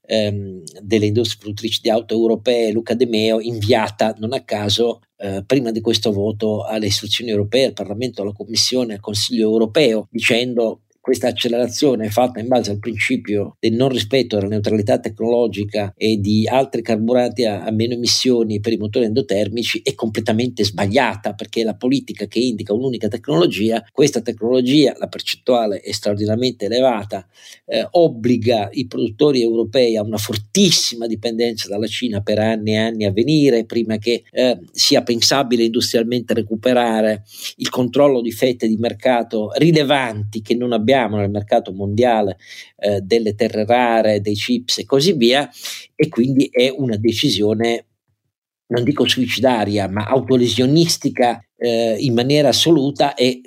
ehm, delle industrie produttrici di auto europee, Luca De Meo, inviata non a caso eh, prima di questo voto alle istruzioni europee, al Parlamento, alla Commissione, al Consiglio europeo, dicendo questa accelerazione fatta in base al principio del non rispetto della neutralità tecnologica e di altri carburanti a, a, meno emissioni per i motori endotermici è completamente sbagliata perché la politica che indica un'unica tecnologia, questa tecnologia, la percentuale è straordinariamente elevata, eh, obbliga i produttori europei a una fortissima dipendenza dalla Cina per anni e anni a venire prima che eh, sia pensabile industrialmente recuperare il controllo di fette di mercato rilevanti che non abbiamo abbiamo nel mercato mondiale eh, delle terre rare, dei chips e così via, e quindi è una decisione non dico suicidaria, ma autolesionistica eh, in maniera assoluta e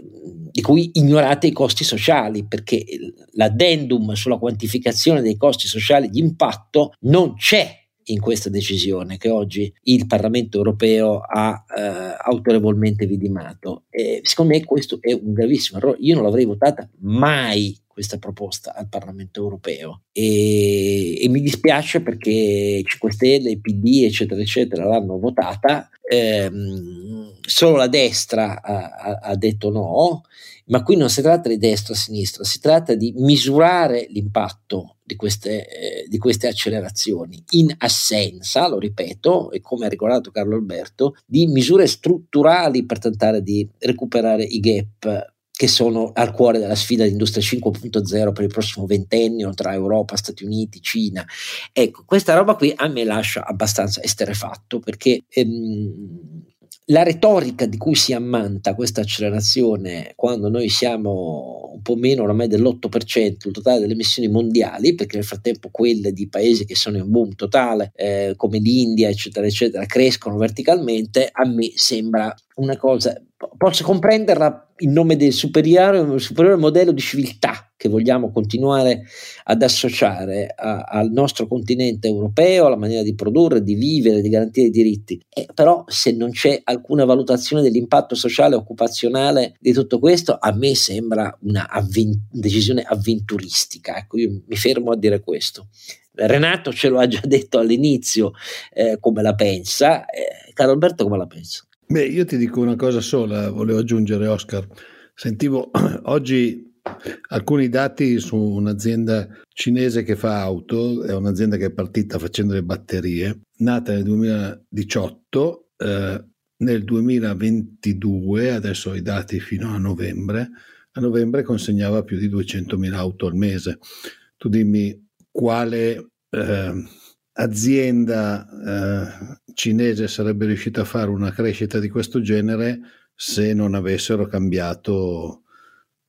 di cui ignorate i costi sociali, perché l'addendum sulla quantificazione dei costi sociali di impatto non c'è in questa decisione che oggi il Parlamento europeo ha eh, autorevolmente vidimato. E secondo me questo è un gravissimo errore. Io non l'avrei votata mai questa proposta al Parlamento europeo e, e mi dispiace perché 5 Stelle, PD eccetera eccetera l'hanno votata, ehm, solo la destra ha, ha detto no, ma qui non si tratta di destra o sinistra, si tratta di misurare l'impatto di queste, eh, di queste accelerazioni in assenza, lo ripeto, e come ha ricordato Carlo Alberto, di misure strutturali per tentare di recuperare i gap che sono al cuore della sfida di industria 5.0 per il prossimo ventennio tra Europa, Stati Uniti, Cina. Ecco, questa roba qui a me lascia abbastanza esterefatto perché ehm, la retorica di cui si ammanta questa accelerazione quando noi siamo un po' meno oramai dell'8% il totale delle emissioni mondiali, perché nel frattempo quelle di paesi che sono in boom totale, eh, come l'India, eccetera, eccetera, crescono verticalmente, a me sembra una cosa, posso comprenderla in nome del superiore, superiore modello di civiltà che vogliamo continuare ad associare a, al nostro continente europeo, alla maniera di produrre, di vivere, di garantire i diritti. E però se non c'è alcuna valutazione dell'impatto sociale e occupazionale di tutto questo, a me sembra una avven- decisione avventuristica. Ecco, io mi fermo a dire questo. Renato ce lo ha già detto all'inizio eh, come la pensa, eh, Carlo Alberto come la pensa? Beh, io ti dico una cosa sola, volevo aggiungere Oscar. Sentivo oggi alcuni dati su un'azienda cinese che fa auto, è un'azienda che è partita facendo le batterie, nata nel 2018, eh, nel 2022, adesso ho i dati fino a novembre, a novembre consegnava più di 200.000 auto al mese. Tu dimmi quale eh, azienda eh, cinese sarebbe riuscita a fare una crescita di questo genere se non avessero cambiato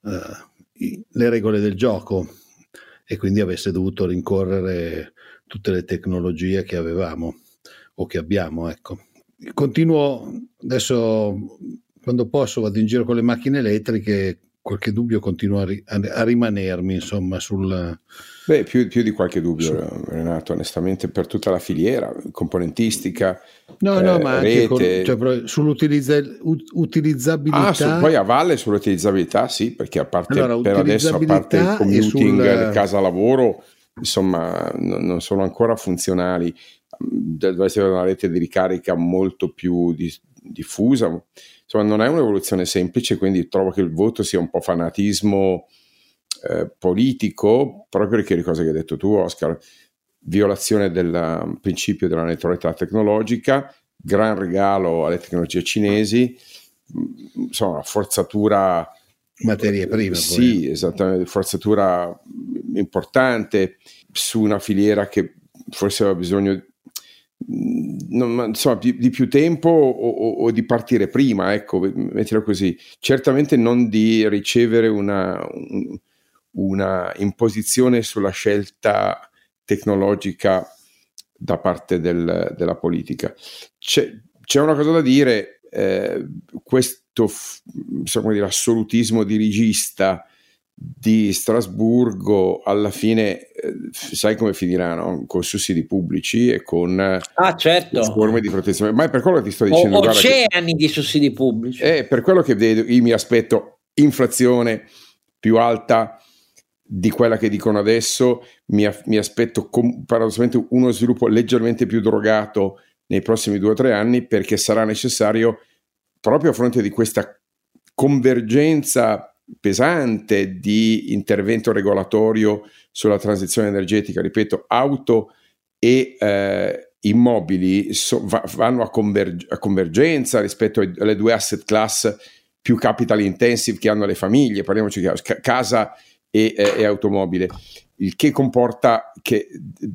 eh, le regole del gioco e quindi avesse dovuto rincorrere tutte le tecnologie che avevamo o che abbiamo. Ecco. Continuo adesso quando posso vado in giro con le macchine elettriche qualche dubbio continua a, ri- a rimanermi, insomma, sul... Beh, più, più di qualche dubbio, su... Renato, onestamente, per tutta la filiera, componentistica, No, eh, no, ma anche con, cioè, sull'utilizzabilità. Ah, su, poi a valle sull'utilizzabilità, sì, perché a parte allora, per adesso, a parte il commuting, sul... casa-lavoro, insomma, non, non sono ancora funzionali. Deve essere una rete di ricarica molto più diffusa, insomma non è un'evoluzione semplice, quindi trovo che il voto sia un po' fanatismo eh, politico, proprio perché le cose che hai detto tu, Oscar, violazione del um, principio della neutralità tecnologica, gran regalo alle tecnologie cinesi, mm, insomma, forzatura materie prime. Sì, poi. esattamente, forzatura importante su una filiera che forse aveva bisogno non, insomma, di, di, più tempo o, o, o, di partire prima, ecco, mettilo così. Certamente non di ricevere una, una imposizione sulla scelta tecnologica da parte del, della politica. C'è, c'è, una cosa da dire, eh, questo insomma, dire, assolutismo dirigista di Strasburgo alla fine sai come finirà no? con sussidi pubblici e con ah, certo. forme di protezione ma è per quello che ti sto dicendo o, oceani che, di sussidi pubblici è per quello che vedo, io mi aspetto inflazione più alta di quella che dicono adesso mi, mi aspetto com- paradossalmente uno sviluppo leggermente più drogato nei prossimi due o tre anni perché sarà necessario proprio a fronte di questa convergenza pesante di intervento regolatorio sulla transizione energetica, ripeto, auto e eh, immobili so, va, vanno a, converg- a, convergenza rispetto alle due asset class più capital intensive che hanno le famiglie, parliamoci chiaro, casa e, e, e automobile, il che comporta che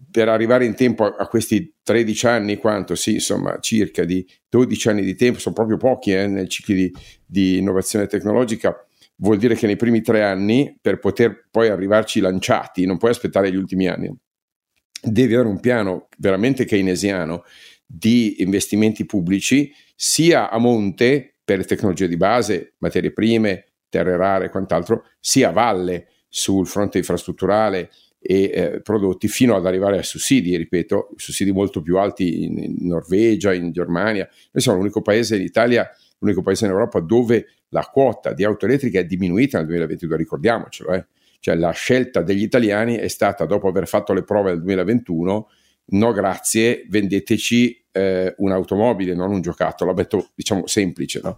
per arrivare in tempo a, a, questi 13 anni, quanto? Sì, insomma, circa di 12 anni di tempo, sono proprio pochi eh, nel ciclo di, di innovazione tecnologica, vuol dire che nei primi tre anni, per poter poi arrivarci lanciati, non puoi aspettare gli ultimi anni, devi avere un piano veramente keynesiano di investimenti pubblici, sia a monte per tecnologie di base, materie prime, terre rare e quant'altro, sia a valle sul fronte infrastrutturale e eh, prodotti fino ad arrivare a sussidi, ripeto, sussidi molto più alti in, in Norvegia, in Germania. Noi siamo l'unico paese in Italia l'unico paese in Europa dove la quota di auto elettriche è diminuita nel 2022, ricordiamocelo. Eh. Cioè la scelta degli italiani è stata, dopo aver fatto le prove nel 2021, no grazie, vendeteci eh, un'automobile, non un giocattolo, la metto diciamo semplice. No?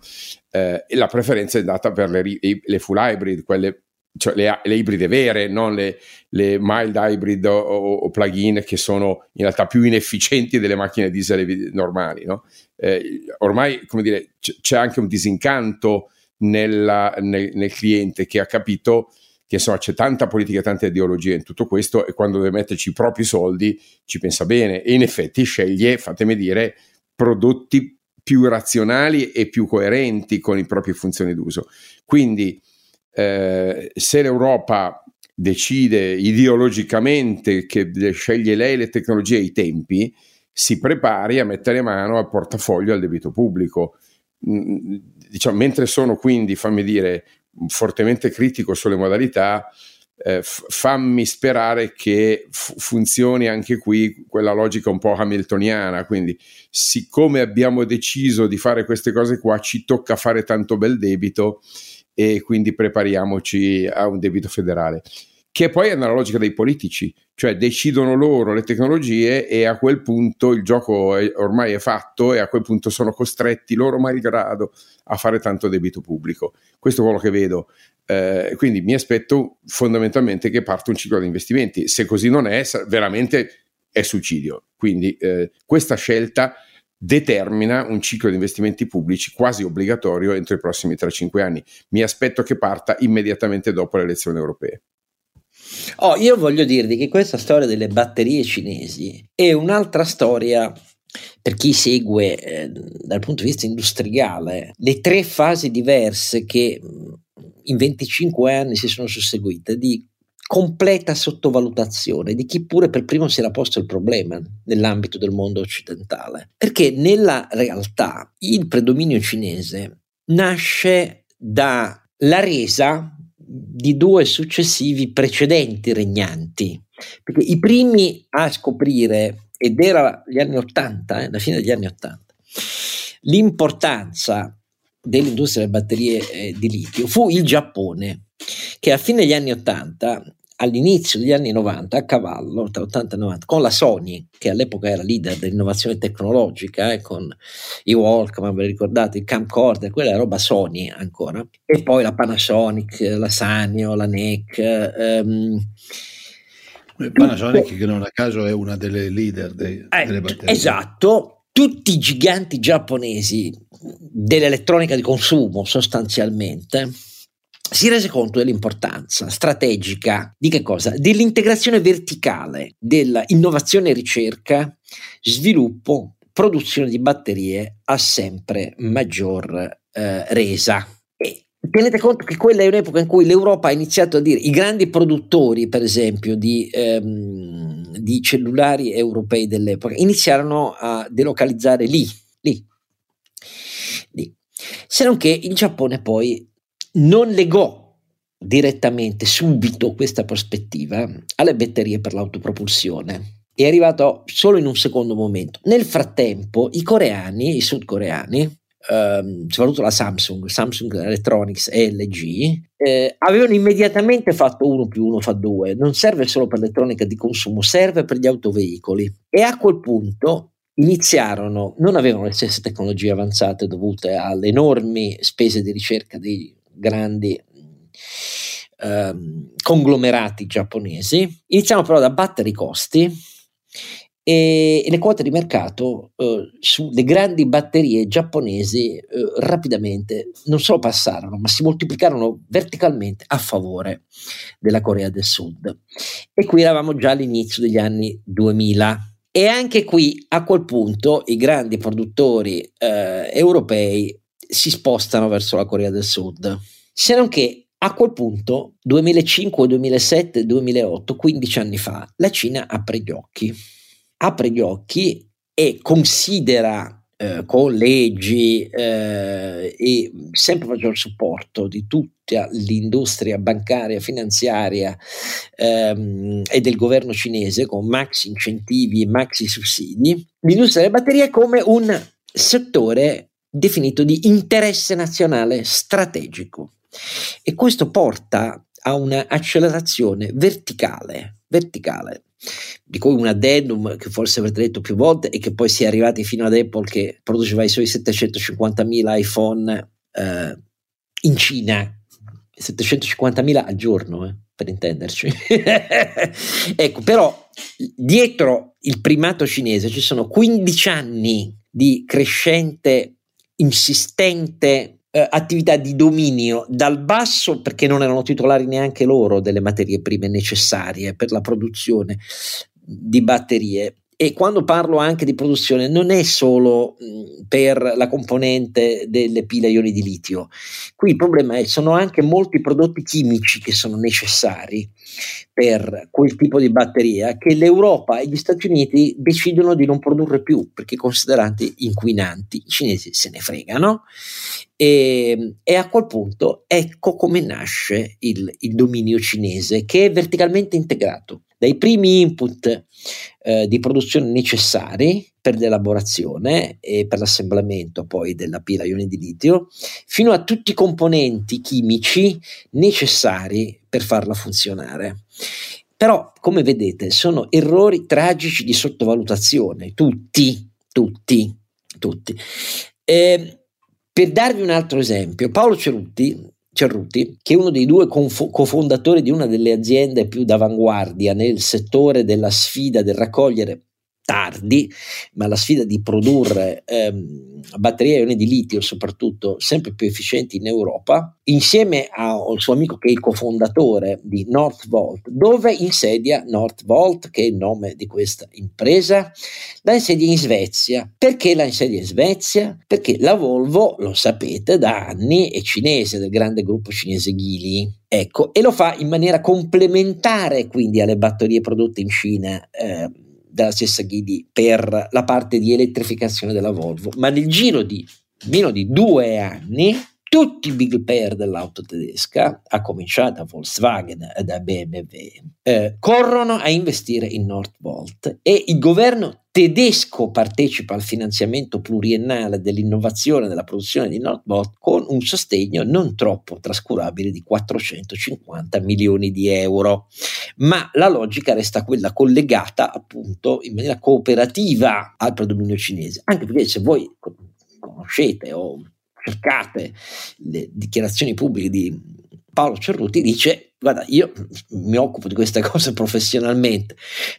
Eh, e la preferenza è data per le, le full hybrid, quelle cioè le, le, ibride vere, non le, le mild hybrid o, o, plug-in che sono in realtà più inefficienti delle macchine diesel normali. No? Eh, ormai, come dire, c- c'è anche un disincanto nella, nel, nel, cliente che ha capito che insomma c'è tanta politica, tanta ideologia in tutto questo e quando deve metterci i propri soldi ci pensa bene e in effetti sceglie, fatemi dire, prodotti più razionali e più coerenti con le proprie funzioni d'uso. Quindi eh, se l'Europa decide ideologicamente che sceglie lei le tecnologie e i tempi, si prepari a mettere mano al portafoglio al debito pubblico. Mm, diciamo, mentre sono quindi, fammi dire, fortemente critico sulle modalità, eh, fammi sperare che f- funzioni anche qui quella logica un po' hamiltoniana. Quindi, siccome abbiamo deciso di fare queste cose qua, ci tocca fare tanto bel debito e quindi prepariamoci a un debito federale, che poi è nella logica dei politici, cioè decidono loro le tecnologie e a quel punto il gioco è, ormai è fatto e a quel punto sono costretti loro malgrado a fare tanto debito pubblico. Questo è quello che vedo. Eh, quindi mi aspetto fondamentalmente che parta un ciclo di investimenti. Se così non è, veramente è suicidio. Quindi eh, questa scelta determina un ciclo di investimenti pubblici quasi obbligatorio entro i prossimi 3-5 anni. Mi aspetto che parta immediatamente dopo le elezioni europee. Oh, io voglio dirvi che questa storia delle batterie cinesi è un'altra storia per chi segue eh, dal punto di vista industriale le tre fasi diverse che in 25 anni si sono susseguite di completa sottovalutazione di chi pure per primo si era posto il problema nell'ambito del mondo occidentale. Perché nella realtà il predominio cinese nasce dalla resa di due successivi precedenti regnanti. Perché i primi a scoprire, ed era gli anni 80, eh, la fine degli anni 80, l'importanza dell'industria delle batterie eh, di litio fu il Giappone che a fine degli anni 80, all'inizio degli anni 90, a cavallo tra 80 e 90, con la Sony, che all'epoca era leader dell'innovazione tecnologica, eh, con i Walkman, ve li ricordate, il camcorder, quella era roba Sony ancora, e poi la Panasonic, la Sanyo, la NEC. Ehm, Panasonic, che non a caso è una delle leader dei, eh, delle batterie. Esatto, tutti i giganti giapponesi dell'elettronica di consumo sostanzialmente si rese conto dell'importanza strategica di che cosa? Dell'integrazione verticale dell'innovazione e ricerca, sviluppo, produzione di batterie a sempre maggior eh, resa. E tenete conto che quella è un'epoca in cui l'Europa ha iniziato a dire, i grandi produttori per esempio di, ehm, di cellulari europei dell'epoca iniziarono a delocalizzare lì, lì, lì. Se non che il Giappone poi non legò direttamente, subito, questa prospettiva alle batterie per l'autopropulsione. È arrivato solo in un secondo momento. Nel frattempo, i coreani, i sudcoreani, ehm, soprattutto la Samsung, Samsung Electronics e LG, eh, avevano immediatamente fatto 1 più 1 fa 2. Non serve solo per l'elettronica di consumo, serve per gli autoveicoli. E a quel punto iniziarono, non avevano le stesse tecnologie avanzate dovute alle enormi spese di ricerca dei grandi ehm, conglomerati giapponesi. Iniziamo però ad abbattere i costi e, e le quote di mercato eh, sulle grandi batterie giapponesi eh, rapidamente non solo passarono, ma si moltiplicarono verticalmente a favore della Corea del Sud. E qui eravamo già all'inizio degli anni 2000. E anche qui a quel punto i grandi produttori eh, europei si spostano verso la Corea del Sud. Se non che a quel punto, 2005, 2007, 2008, 15 anni fa, la Cina apre gli occhi. Apre gli occhi e considera eh, con leggi eh, e sempre maggior supporto di tutta l'industria bancaria, finanziaria ehm, e del governo cinese con maxi incentivi e maxi sussidi, l'industria delle batterie come un settore definito di interesse nazionale strategico. E questo porta a un'accelerazione verticale, verticale, di cui un addendum che forse avrete detto più volte e che poi si è arrivati fino ad Apple che produceva i suoi 750.000 iPhone eh, in Cina, 750.000 al giorno, eh, per intenderci. ecco, però dietro il primato cinese ci sono 15 anni di crescente, insistente eh, attività di dominio dal basso perché non erano titolari neanche loro delle materie prime necessarie per la produzione di batterie e quando parlo anche di produzione non è solo per la componente delle pile ioni di litio, qui il problema è che sono anche molti prodotti chimici che sono necessari per quel tipo di batteria che l'Europa e gli Stati Uniti decidono di non produrre più perché considerati inquinanti, i cinesi se ne fregano. E, e a quel punto ecco come nasce il, il dominio cinese che è verticalmente integrato dai primi input eh, di produzione necessari per l'elaborazione e per l'assemblamento poi della pila a ioni di litio, fino a tutti i componenti chimici necessari per farla funzionare. Però, come vedete, sono errori tragici di sottovalutazione, tutti, tutti, tutti. Eh, per darvi un altro esempio, Paolo Cerutti Cerruti, che è uno dei due conf- cofondatori di una delle aziende più d'avanguardia nel settore della sfida del raccogliere tardi, ma la sfida di produrre ehm, batterie a ioni di litio soprattutto sempre più efficienti in Europa, insieme al suo amico che è il cofondatore di Northvolt, dove insedia Northvolt, che è il nome di questa impresa, la insedia in Svezia. Perché la insedia in Svezia? Perché la Volvo, lo sapete, da anni è cinese, del grande gruppo cinese Geely. Ecco, e lo fa in maniera complementare quindi alle batterie prodotte in Cina. Eh, dalla stessa Ghidi per la parte di elettrificazione della Volvo, ma nel giro di meno di due anni tutti i big player dell'auto tedesca, a cominciare da Volkswagen e da BMW, eh, corrono a investire in Northvolt e il governo tedesco partecipa al finanziamento pluriennale dell'innovazione della produzione di Northvolt con un sostegno non troppo trascurabile di 450 milioni di euro. Ma la logica resta quella collegata appunto in maniera cooperativa al predominio cinese, anche perché se voi conoscete o cercate le dichiarazioni pubbliche di Paolo Cerruti, dice guarda io mi occupo di queste cose professionalmente,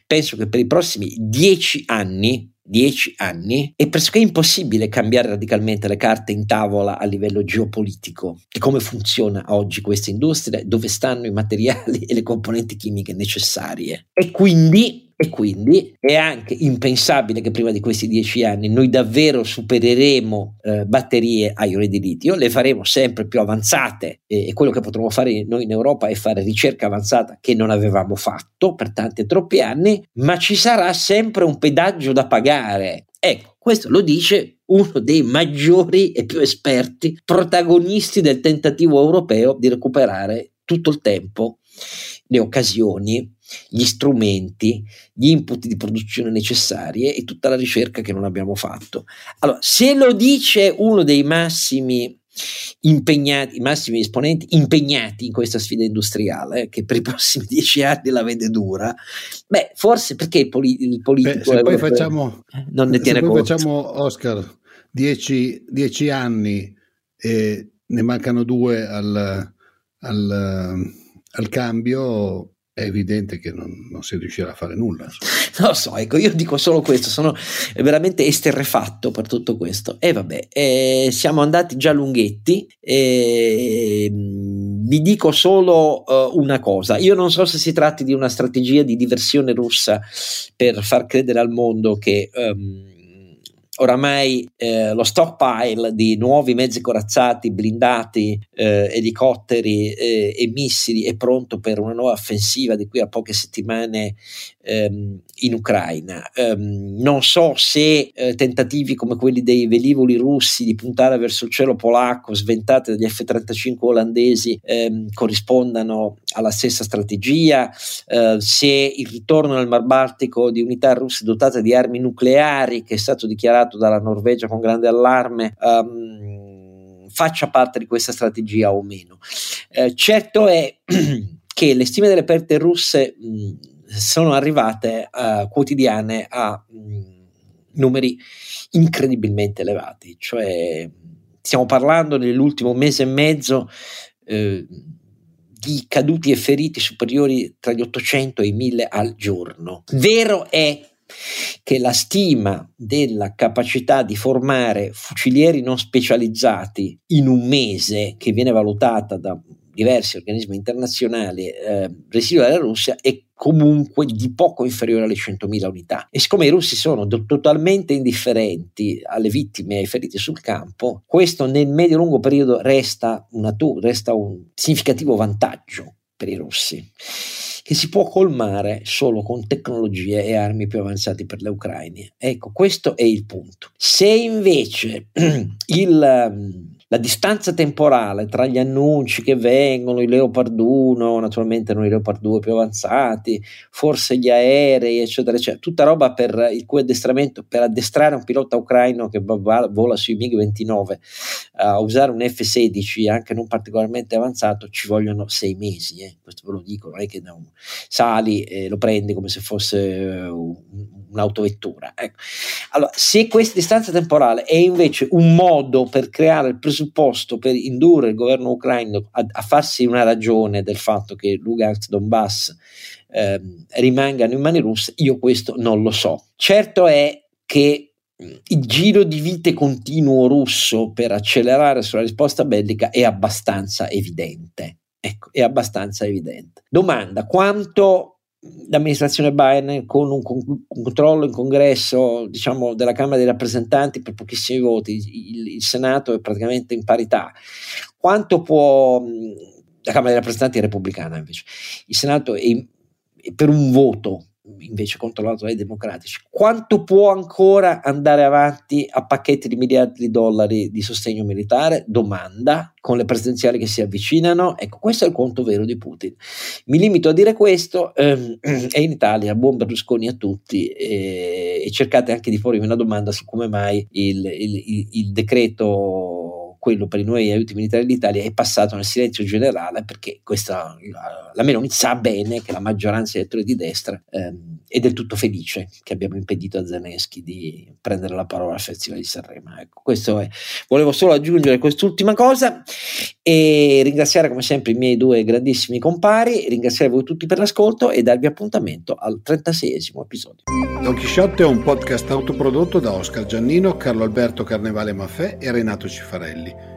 penso che per i prossimi dieci anni dieci anni è pressoché impossibile cambiare radicalmente le carte in tavola a livello geopolitico e come funziona oggi questa industria, dove stanno i materiali e le componenti chimiche necessarie. E quindi e quindi è anche impensabile che prima di questi dieci anni noi davvero supereremo eh, batterie a ioni di litio, le faremo sempre più avanzate e, e, quello che potremo fare noi in Europa è fare ricerca avanzata che non avevamo fatto per tanti e troppi anni, ma ci sarà sempre un pedaggio da pagare. Ecco, questo lo dice uno dei maggiori e più esperti protagonisti del tentativo europeo di recuperare tutto il tempo le occasioni gli strumenti, gli input di produzione necessarie e tutta la ricerca che non abbiamo fatto. Allora, se lo dice uno dei massimi impegnati, massimi esponenti impegnati in questa sfida industriale, eh, che per i prossimi dieci anni la vede dura, beh, forse perché il, poli- il politico... Beh, se poi facciamo, non ne tiene conto. facciamo, Oscar, dieci, dieci anni e ne mancano due al, al, al cambio è evidente che non, non, si riuscirà a fare nulla. Non so, ecco, io dico solo questo, sono veramente esterrefatto per tutto questo. E vabbè, eh, siamo andati già lunghetti. Eh, vi dico solo uh, una cosa, io non so se si tratti di una strategia di diversione russa per far credere al mondo che... Um, oramai eh, lo stockpile di nuovi mezzi corazzati, blindati, eh, elicotteri eh, e missili è pronto per una nuova offensiva di qui a poche settimane ehm, in Ucraina. Um, non so se eh, tentativi come quelli dei velivoli russi di puntare verso il cielo polacco, sventati dagli F-35 olandesi, ehm, corrispondano alla stessa strategia, eh, se il ritorno nel Mar Baltico di unità russe dotate di armi nucleari, che è stato dichiarato dalla Norvegia con grande allarme, um, faccia parte di questa strategia o meno. Eh, certo è che le stime delle perdite russe mh, sono arrivate uh, quotidiane a mh, numeri incredibilmente elevati, cioè stiamo parlando nell'ultimo mese e mezzo eh, di caduti e feriti superiori tra gli 800 e i 1000 al giorno. Vero è che la stima della capacità di formare fucilieri non specializzati in un mese, che viene valutata da diversi organismi internazionali eh, residua della Russia è comunque di poco inferiore alle 100.000 unità. E siccome i russi sono do- totalmente indifferenti alle vittime e ai feriti sul campo, questo nel medio-lungo periodo resta, una tu- resta un significativo vantaggio per i russi che si può colmare solo con tecnologie e armi più avanzate per le ucraine. Ecco, questo è il punto. Se invece il la distanza temporale tra gli annunci che vengono, i Leopard 1, naturalmente non i Leopard 2 più avanzati, forse gli aerei, eccetera, eccetera, tutta roba per il cui addestramento, per addestrare un pilota ucraino che vola sui MiG-29 a usare un F-16 anche non particolarmente avanzato, ci vogliono sei mesi, eh. questo ve lo dico, non è che no, sali e lo prendi come se fosse uh, un'autovettura. Ecco. Allora, se questa distanza temporale è invece un modo per creare il presupposto per indurre il governo ucraino a, a farsi una ragione del fatto che Lugansk, Donbass eh, rimangano in mani russe, io questo non lo so. Certo è che il giro di vite continuo russo per accelerare sulla risposta bellica è abbastanza evidente. Ecco, è abbastanza evidente. Domanda: quanto l'amministrazione Biden con un, con un, controllo in congresso diciamo della Camera dei rappresentanti per pochissimi voti il, il Senato è praticamente in parità. Quanto può la Camera dei rappresentanti è repubblicana invece. Il Senato è, è per un voto invece controllato dai democratici, quanto può ancora andare avanti a pacchetti di miliardi di dollari di sostegno militare? Domanda, con le presidenziali che si avvicinano. Ecco, questo è il conto vero di Putin. Mi limito a dire questo ehm, e in Italia buon Berlusconi a tutti e, e cercate anche di pormi una domanda su come mai il, il, il, il decreto quello per i nuovi aiuti militari d'Italia è passato nel silenzio generale perché questa, la Meloni sa bene che la maggioranza dei elettori di destra ehm, è del tutto felice che abbiamo impedito a Zelensky di prendere la parola al Festival di Sanremo. Ecco, questo è. Volevo solo aggiungere quest'ultima cosa e ringraziare come sempre i miei due grandissimi compari, ringraziare voi tutti per l'ascolto e darvi appuntamento al 36esimo episodio. Don Chisciotte è un podcast autoprodotto da Oscar Giannino, Carlo Alberto Carnevale Maffè e Renato Cifarelli,